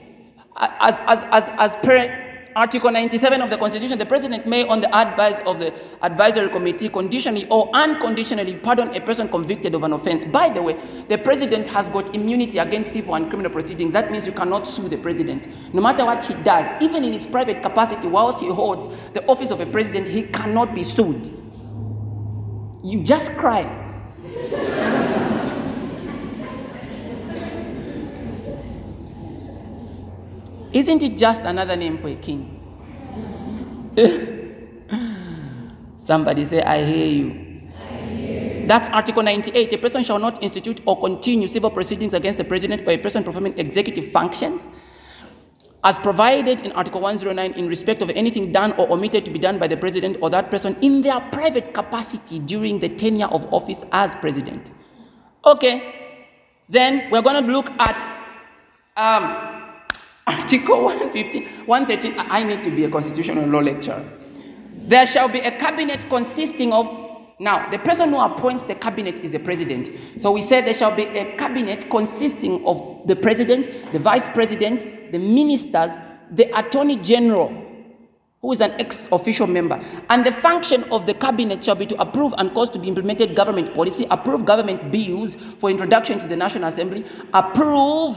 As, as, as, as per Article 97 of the Constitution, the President may, on the advice of the advisory committee, conditionally or unconditionally pardon a person convicted of an offense. By the way, the President has got immunity against civil and criminal proceedings. That means you cannot sue the President. No matter what he does, even in his private capacity, whilst he holds the office of a President, he cannot be sued. You just cry. Isn't it just another name for a king? <laughs> Somebody say, I hear you. That's Article 98. A person shall not institute or continue civil proceedings against a president or a person performing executive functions as provided in Article 109 in respect of anything done or omitted to be done by the president or that person in their private capacity during the tenure of office as president. Okay, then we're going to look at um, Article <laughs> 115, 113. I need to be a constitutional law lecturer. There shall be a cabinet consisting of now, the person who appoints the cabinet is the president. So we said there shall be a cabinet consisting of the president, the vice president, the ministers, the attorney general, who is an ex officio member. And the function of the cabinet shall be to approve and cause to be implemented government policy, approve government bills for introduction to the National Assembly, approve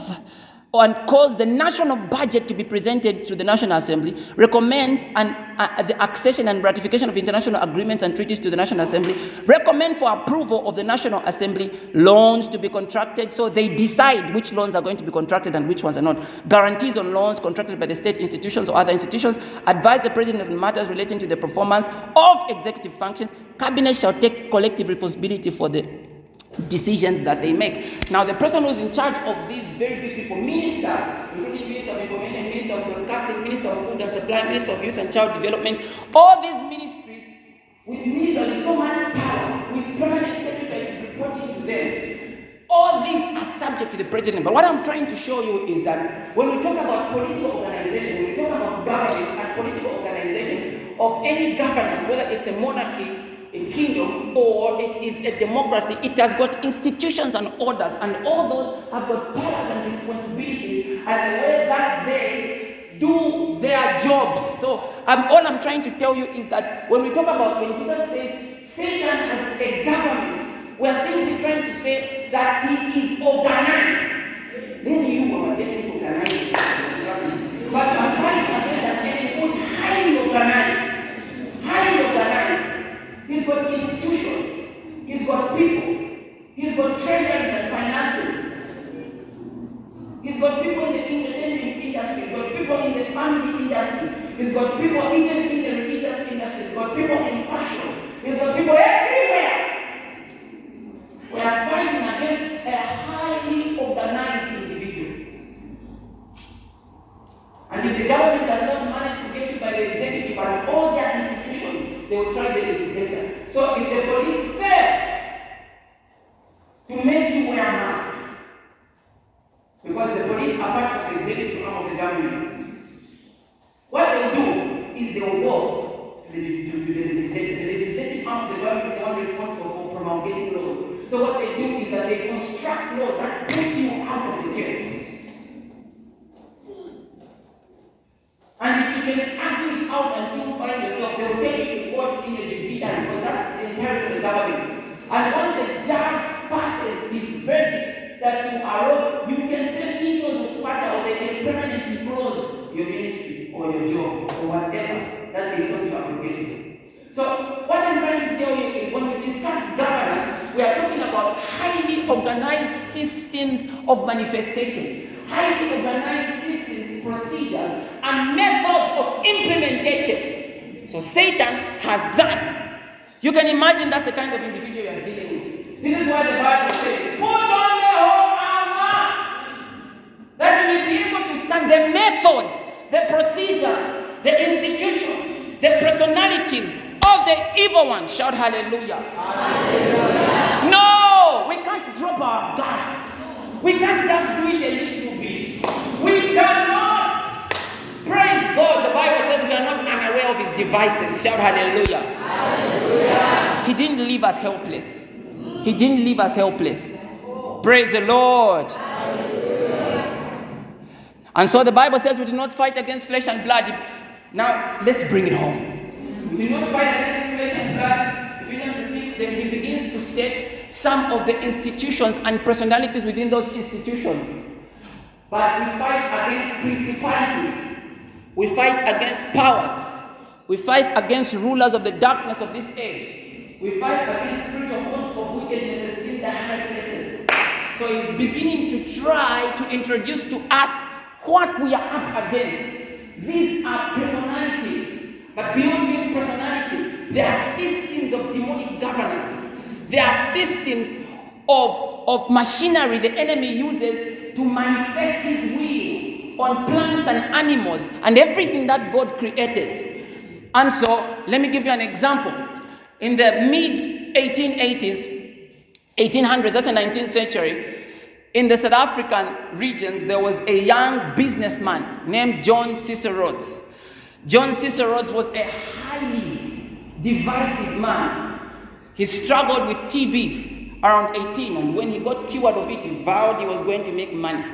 and cause the national budget to be presented to the National Assembly, recommend an, uh, the accession and ratification of international agreements and treaties to the National Assembly, recommend for approval of the National Assembly loans to be contracted so they decide which loans are going to be contracted and which ones are not, guarantees on loans contracted by the state institutions or other institutions, advise the President on matters relating to the performance of executive functions, cabinet shall take collective responsibility for the decisions that they make. Now, the person who's in charge of these very big people, ministers, including Minister of Information, Minister of Broadcasting, Minister of Food and Supply, Minister of Youth and Child Development, all these ministries with ministers with so much power, with permanent secretaries reporting to them, all these are subject to the president. But what I'm trying to show you is that when we talk about political organization, we talk about government and political organization of any governance, whether it's a monarchy, a kingdom, or it is a democracy, it has got institutions and orders, and all those have got powers and responsibilities, and way that they do their jobs. So um, all I'm trying to tell you is that when we talk about when Jesus says Satan has a government, we are simply trying to say that he is organized. Then you are getting organized. But I'm trying to say that he is highly organized. He's got institutions. He's got people. He's got treasuries and finances. He's got people in the entertainment industry. He's got people in the family industry. He's got people even in the religious industry. He's got people in fashion. He's got people everywhere. We are fighting against a highly organized individual. And if the government does not manage to get you by the executive and all their institutions, they will try the. So if the police fail to make you wear masks, because the police are part of the executive arm of the government, what they do is they will go to the, to, to the legislature. The legislative arm of the government is the one responsible for promulgating laws. So what they do is that they construct laws that put you out of the church. And if you can argue it out and still find yourself, they will take you to court in the judiciary because that's the inheritance of the government. And once the judge passes his verdict that you are wrong, you can pay millions of kwacha or they can permanently close your ministry or your job or whatever that they thought you are doing. So what I'm trying to tell you is when we discuss governance, we are talking about highly organized systems of manifestation, highly organized systems, procedures, and methods of implementation. So Satan has that. You can imagine that's the kind of individual you are dealing with. This is why the Bible says, put on the whole armor. That you will be able to stand the methods, the procedures, the institutions, the personalities of the evil one. Shout hallelujah. hallelujah. No, we can't drop our guard. We can't just do it a little bit. We cannot. Praise God. The Bible says we are not unaware of his devices. Shout hallelujah. hallelujah. He didn't leave us helpless. He didn't leave us helpless. Praise the Lord. And so the Bible says we do not fight against flesh and blood. Now, let's bring it home. We do not fight against flesh and blood. Ephesians 6, then he begins to state some of the institutions and personalities within those institutions. But we fight against principalities. We fight against powers. We fight against rulers of the darkness of this age. We fight against spiritual hosts of wickedness in the high places. He's beginning to try to introduce to us what we are up against. These are personalities, but beyond being personalities, they are systems of demonic governance. They are systems of, of machinery the enemy uses to manifest his will on plants and animals and everything that God created. And so, let me give you an example. In the mid 1880s, 1800s, that's the 19th century, in the South African regions, there was a young businessman named John Cicero. John Cicero was a highly divisive man. He struggled with TB around 18, and when he got cured of it, he vowed he was going to make money.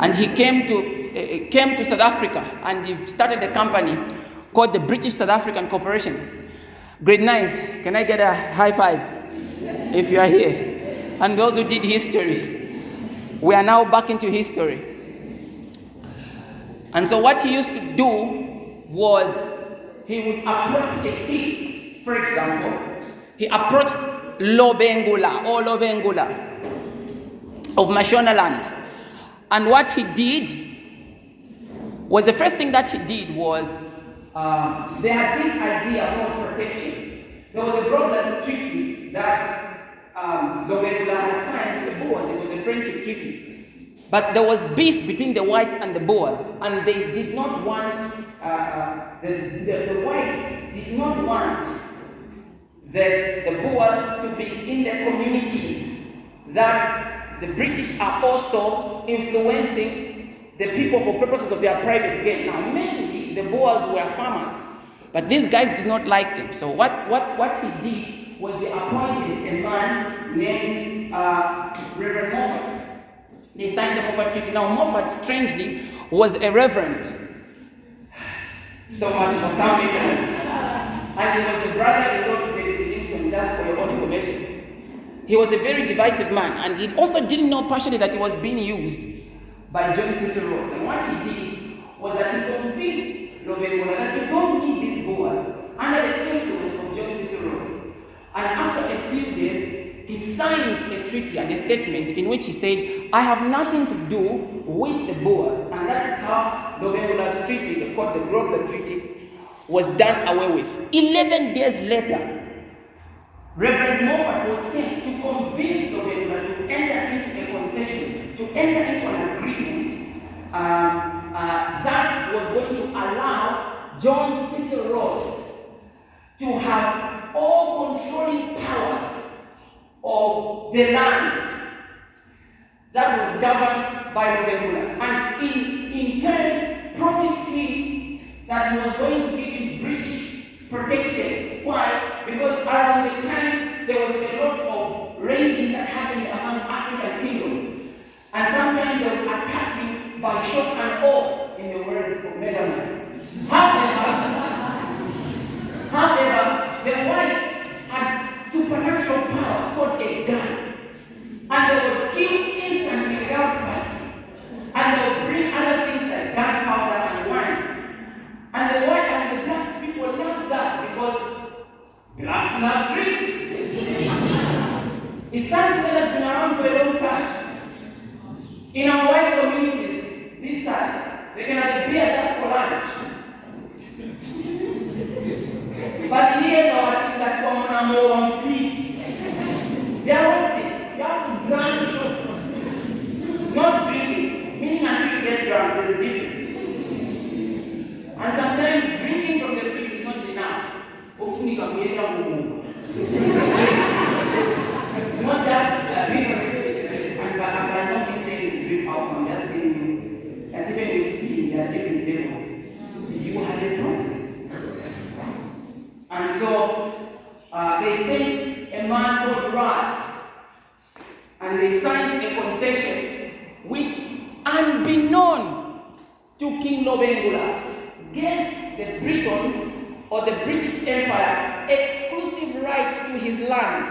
And he came to, uh, came to South Africa and he started a company called the British South African Corporation. Grade nice. Can I get a high five if you are here? And those who did history, we are now back into history. And so, what he used to do was he would approach the king, for example, he approached Lobengula or Lobengula of Mashonaland. And what he did was the first thing that he did was uh, they had this idea of protection. There was a broad treaty that um, Lobengula had signed the Boers. It was a friendship treaty. But there was beef between the whites and the Boers, and they did not want, uh, the, the, the, whites did not want the, the Boers to be in the communities that the British are also influencing the people for purposes of their private gain. Now, mainly the Boers were farmers, but these guys did not like them. So, what, what, what he did was he appointed a man named uh, Reverend Moffat. They signed the Moffat Treaty. Now, Moffat, strangely, was a reverend. So much for some ignorance. And he was a brother in law to David Livingstone, just for your own information. He was a very divisive man, and he also didn't know partially that he was being used by John Cicero. And what he did was that he convinced Lobengula that you don't need these Boers under the influence of John Cicero. And after a few days, he signed a treaty and a statement in which he said, I have nothing to do with the Boers. And that is how Lobengula's treaty, the called the Grobler Treaty, was done away with. Eleven days later, Reverend Moffat was sent to convince Lobengula to enter into a concession, to enter into an agreement um, uh, that was going to allow John Cecil Rhodes to have all controlling powers of the land that was governed by Lobengula. And in, in turn, promised him that he was going to give him British protection. Why? Because at the time there was a lot of raiding that happened among African kingdoms. And sometimes they would attack you by shock and awe, in the words of Megaman. However, however, the whites had supernatural power called a gun. And they would kill instantly without fighting. And they would bring other things like gunpowder and wine. And the white and the black people loved that because blacks love drink. it's something that has been around for a long time. In our white communities, this side, they can have a beer just for lunch. And you sometimes drinking from the fridge is not enough. Ufunika kuenda Mungu. Not just uh, drink from the fridge. And I cannot be saying to drink out. I'm just telling you that even if you see there are different levels, you have a problem. And so uh, they sent a man called Raj, and they signed a concession which, unbeknown to King Lobengula, gave the Britons or the British Empire exclusive right to his land.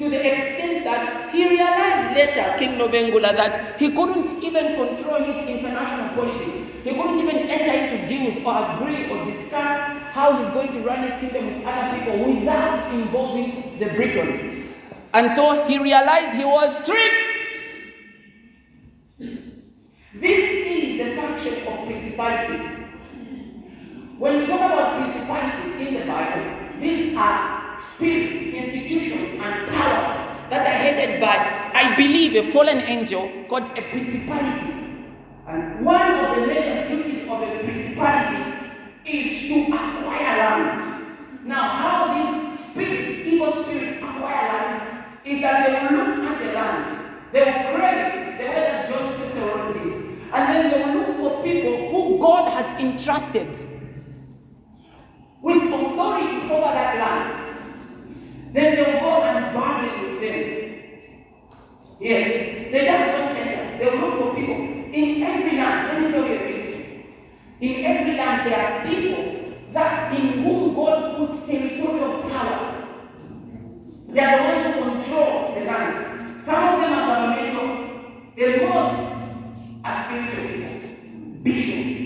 To the extent that he realized later, King Lobengula, that he couldn't even control his international politics. He couldn't even enter into deals or agree or discuss how he's going to run his kingdom with other people without involving the Britons. And so he realized he was tricked. This is the function of principalities. When we talk about principalities in the Bible, these are spirits, institutions, and powers that are headed by, I believe, a fallen angel called a principality. And one of the major duties of a principality is to acquire land. Now, how these spirits, evil spirits, acquire land is that they will look at the land, they will crave it, the way that John Cicero did, and then they will look for people who God has entrusted with authority over that land. Then they will go and bargain with them. Yes, they just don't enter. They will look for people. In every land, let me tell you a mystery. In every land, there are people that in whom God puts territorial powers. They are the ones who control the land. Some of them are governmental. The most are spiritual bishops.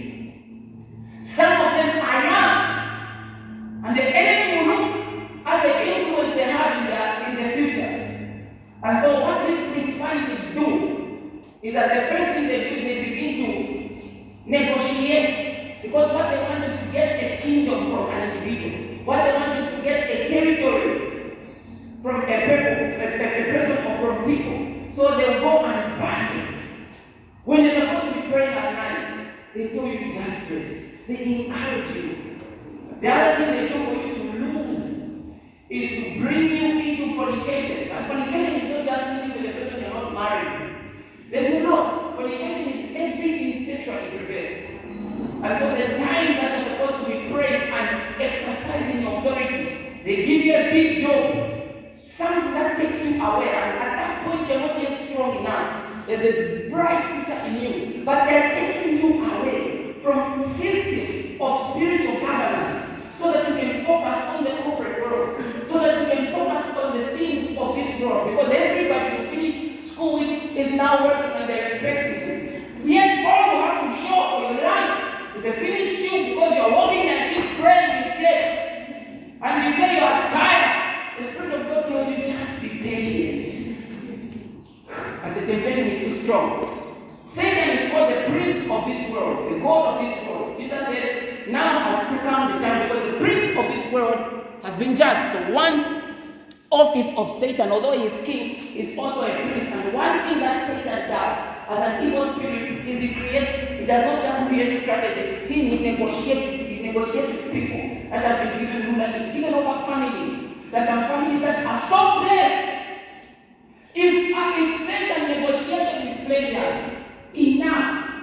Some of them are young. And the enemy will look at the influence they have in the, in the future. And so what these principalities do is that the first thing they do is they begin to negotiate. Because what they want is to get a kingdom from an individual. What they want is to get a territory from a people, a, a, person or from people. So they'll go and bargain. When they're supposed to be praying at night, they tell you to just praise. They encourage you. The other thing they do for you to lose is to bring you into fornication. And fornication is not just sleeping with a person you're not married. There's a lot. Fornication is everything sexual the prevents. And so the time that you're supposed to be praying and exercising authority, they give you a big job. Something that takes you away, and at that point you're not yet strong enough. There's a bright future in you, but they're taking you away from systems of spiritual governance so that you can focus on the corporate world, so that you can focus on the things of this world. Because everybody will finished is now working and they're expecting. Yet all you have to show for your life is a finished shoe because you're walking like this praying in church. And you say you are tired. The Spirit of God tells you just be patient. But the temptation is too strong. Satan is called the prince of this world, the God of this world. Jesus said, now has become the time because the prince of this world has been judged. So one office of Satan, although he is king, is also a prince. And one thing that Satan does as an evil spirit is he creates, he does not just create strategy, he, he negotiates, he negotiates people that have been given rulership, even over families. There are some families that are so blessed. If, uh, if Satan negotiated with failure enough,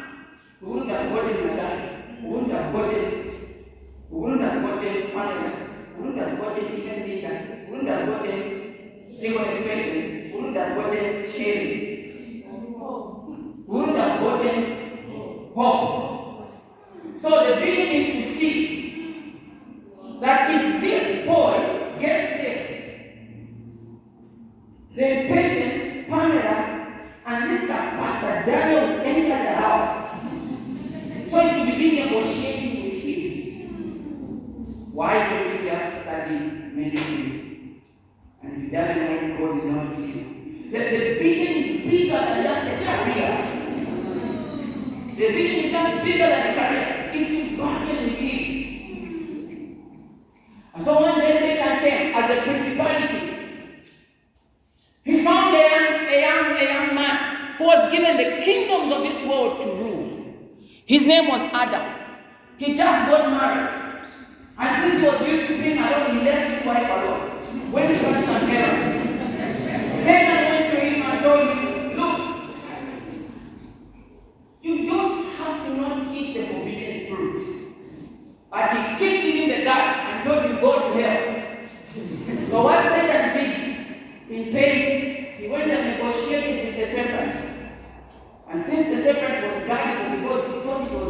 we wouldn't have gotten Messiah. We wouldn't have gotten, we wouldn't have gotten Pamela. Lisa. We wouldn't have gotten legal expressions. Wouldn't have gotten hope. So the vision is to see that if this boy gets saved, then Patience, Pamela, and Mr. Pastor Daniel enter the house. So it's to negotiating with him. Why don't you just study medicine? And if he doesn't know God is not with you. The, the vision is bigger than just a career. The vision is just bigger than a career. It's bargain with him. And so one day Satan came as a principality. He found a young, a young, a young man who was given the kingdoms of this world to rule. His name was Adam. He just got married. And since he was used to being alone, he left his wife alone. When he got some parents, Satan went to him and told him, Look, you don't have to not eat the forbidden fruit. But he kicked him in the gut and told him, Go to hell. so what Satan did, in pain, he went and negotiated with the serpent. And since the serpent was gullible because he thought it was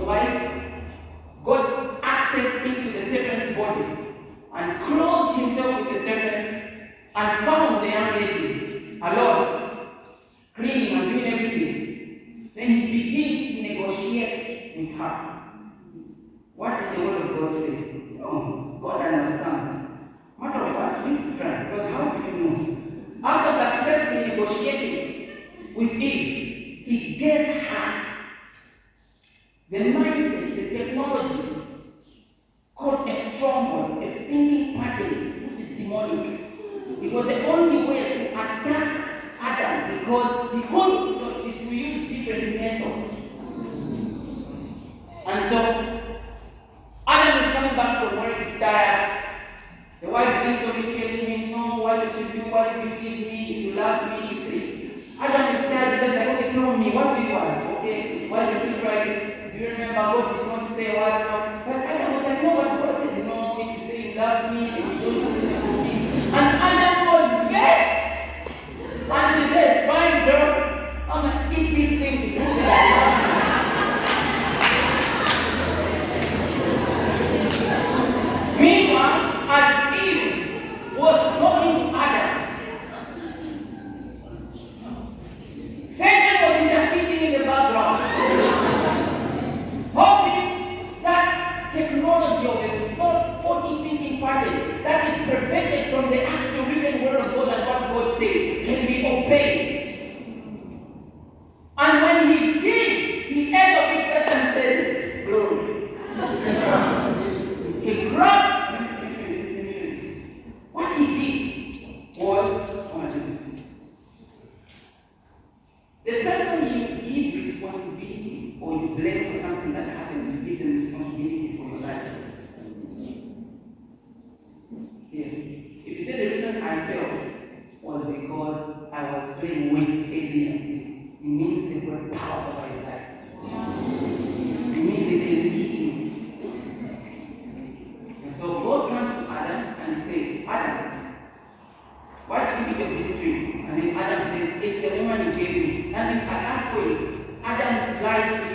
is the woman who gave me. That means I have faith. Adam's life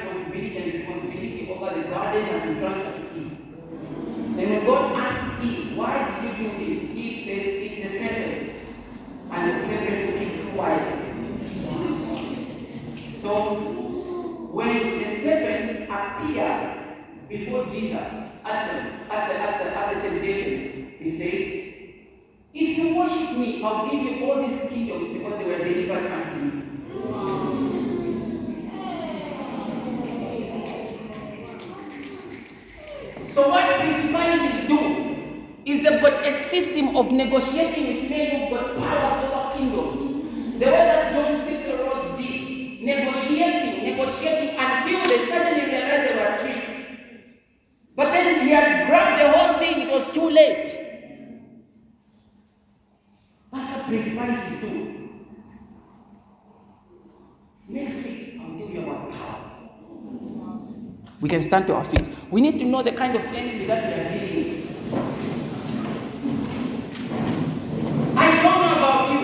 stand to our feet. We need to know the kind of enemy that we are dealing with. I don't know about you,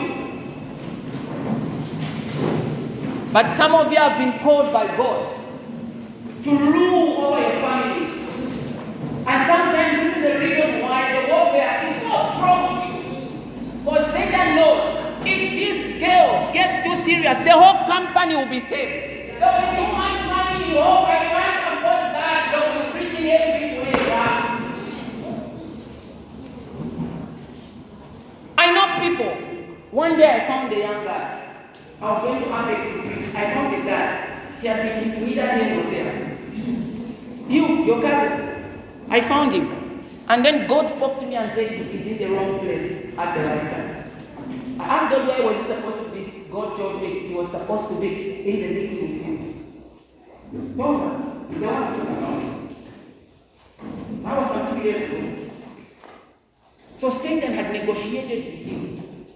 but some of you have been called by God to rule over your family. And sometimes this is the reason why the warfare is so strong. Because Satan knows if this girl gets too serious, the whole company will be saved. There will be too much money in your home. I can't afford that. They will be preaching everywhere. I know people. One day I found a young guy. I was going to Apex to preach. I found a guy. He had been neither name was there. You, your cousin. I found him. And then God spoke to me and said, He's in the wrong place at the right time. I asked God where was he supposed to be. God told me he was supposed to be in the meeting with him. That was some two years ago. So Satan had negotiated with him.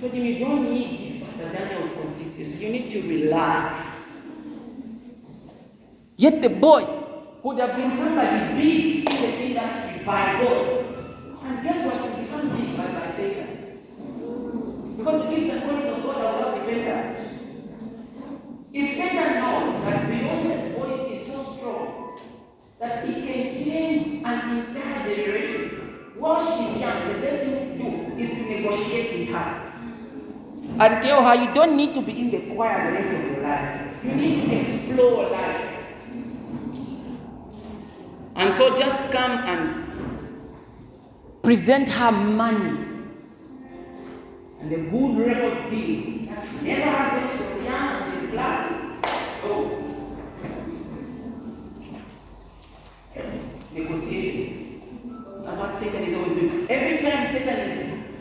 Told him you don't need this Pastor Daniel's consistency. You need to relax. Yet the boy would have been somebody big in the industry by God. And guess what? He became big by, by Satan. Because the calling of God are not better. If Satan knows that Beyonce's voice is so strong that he can change an entire generation while she's young, the best thing to do is to negotiate with her. And tell her you don't need to be in the choir the rest of your life. You need to explore life. And so just come and present her money and the good record deal. Never happened so young and she's glad. So negotiating. That's what Satan is always doing. Every time Satan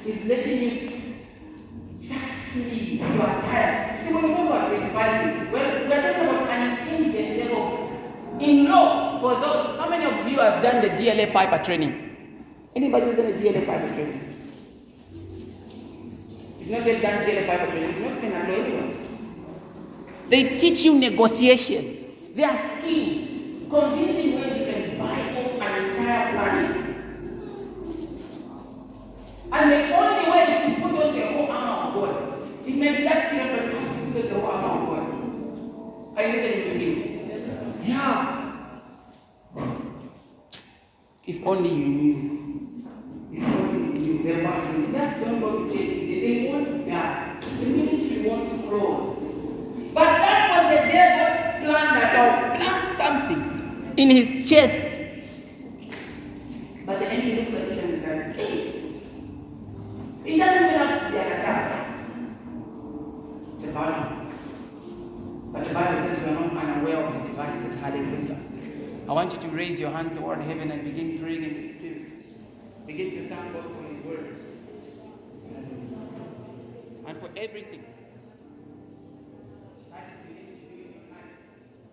is, letting you just see you are tired. See, when we talk about principality, we're, we're talking about an intelligent level. In law, for those, how many of you have done the DLA Piper training? Anybody who's done the DLA Piper training? If not yet done DLA Piper training, you've not been under anyone. They teach you negotiations. There are schemes, convincing ways you can buy off an entire planet. And the only way is to put on the whole armor of God. It may be that serious, but you have to put the whole armor of God. Are you listening to me? Yeah. If only you knew. If only you knew. Just don't go to church. They, want that. The ministry wants clothes. But that was the devil plan that I'll plant something in his chest. But the enemy looks at it and is hey, it doesn't mean have to be an attack. It's a. But the Bible says we are not unaware of his devices. Hallelujah. I want you to raise your hand toward heaven and begin praying in the Spirit. Begin to thank God for his word. And for everything.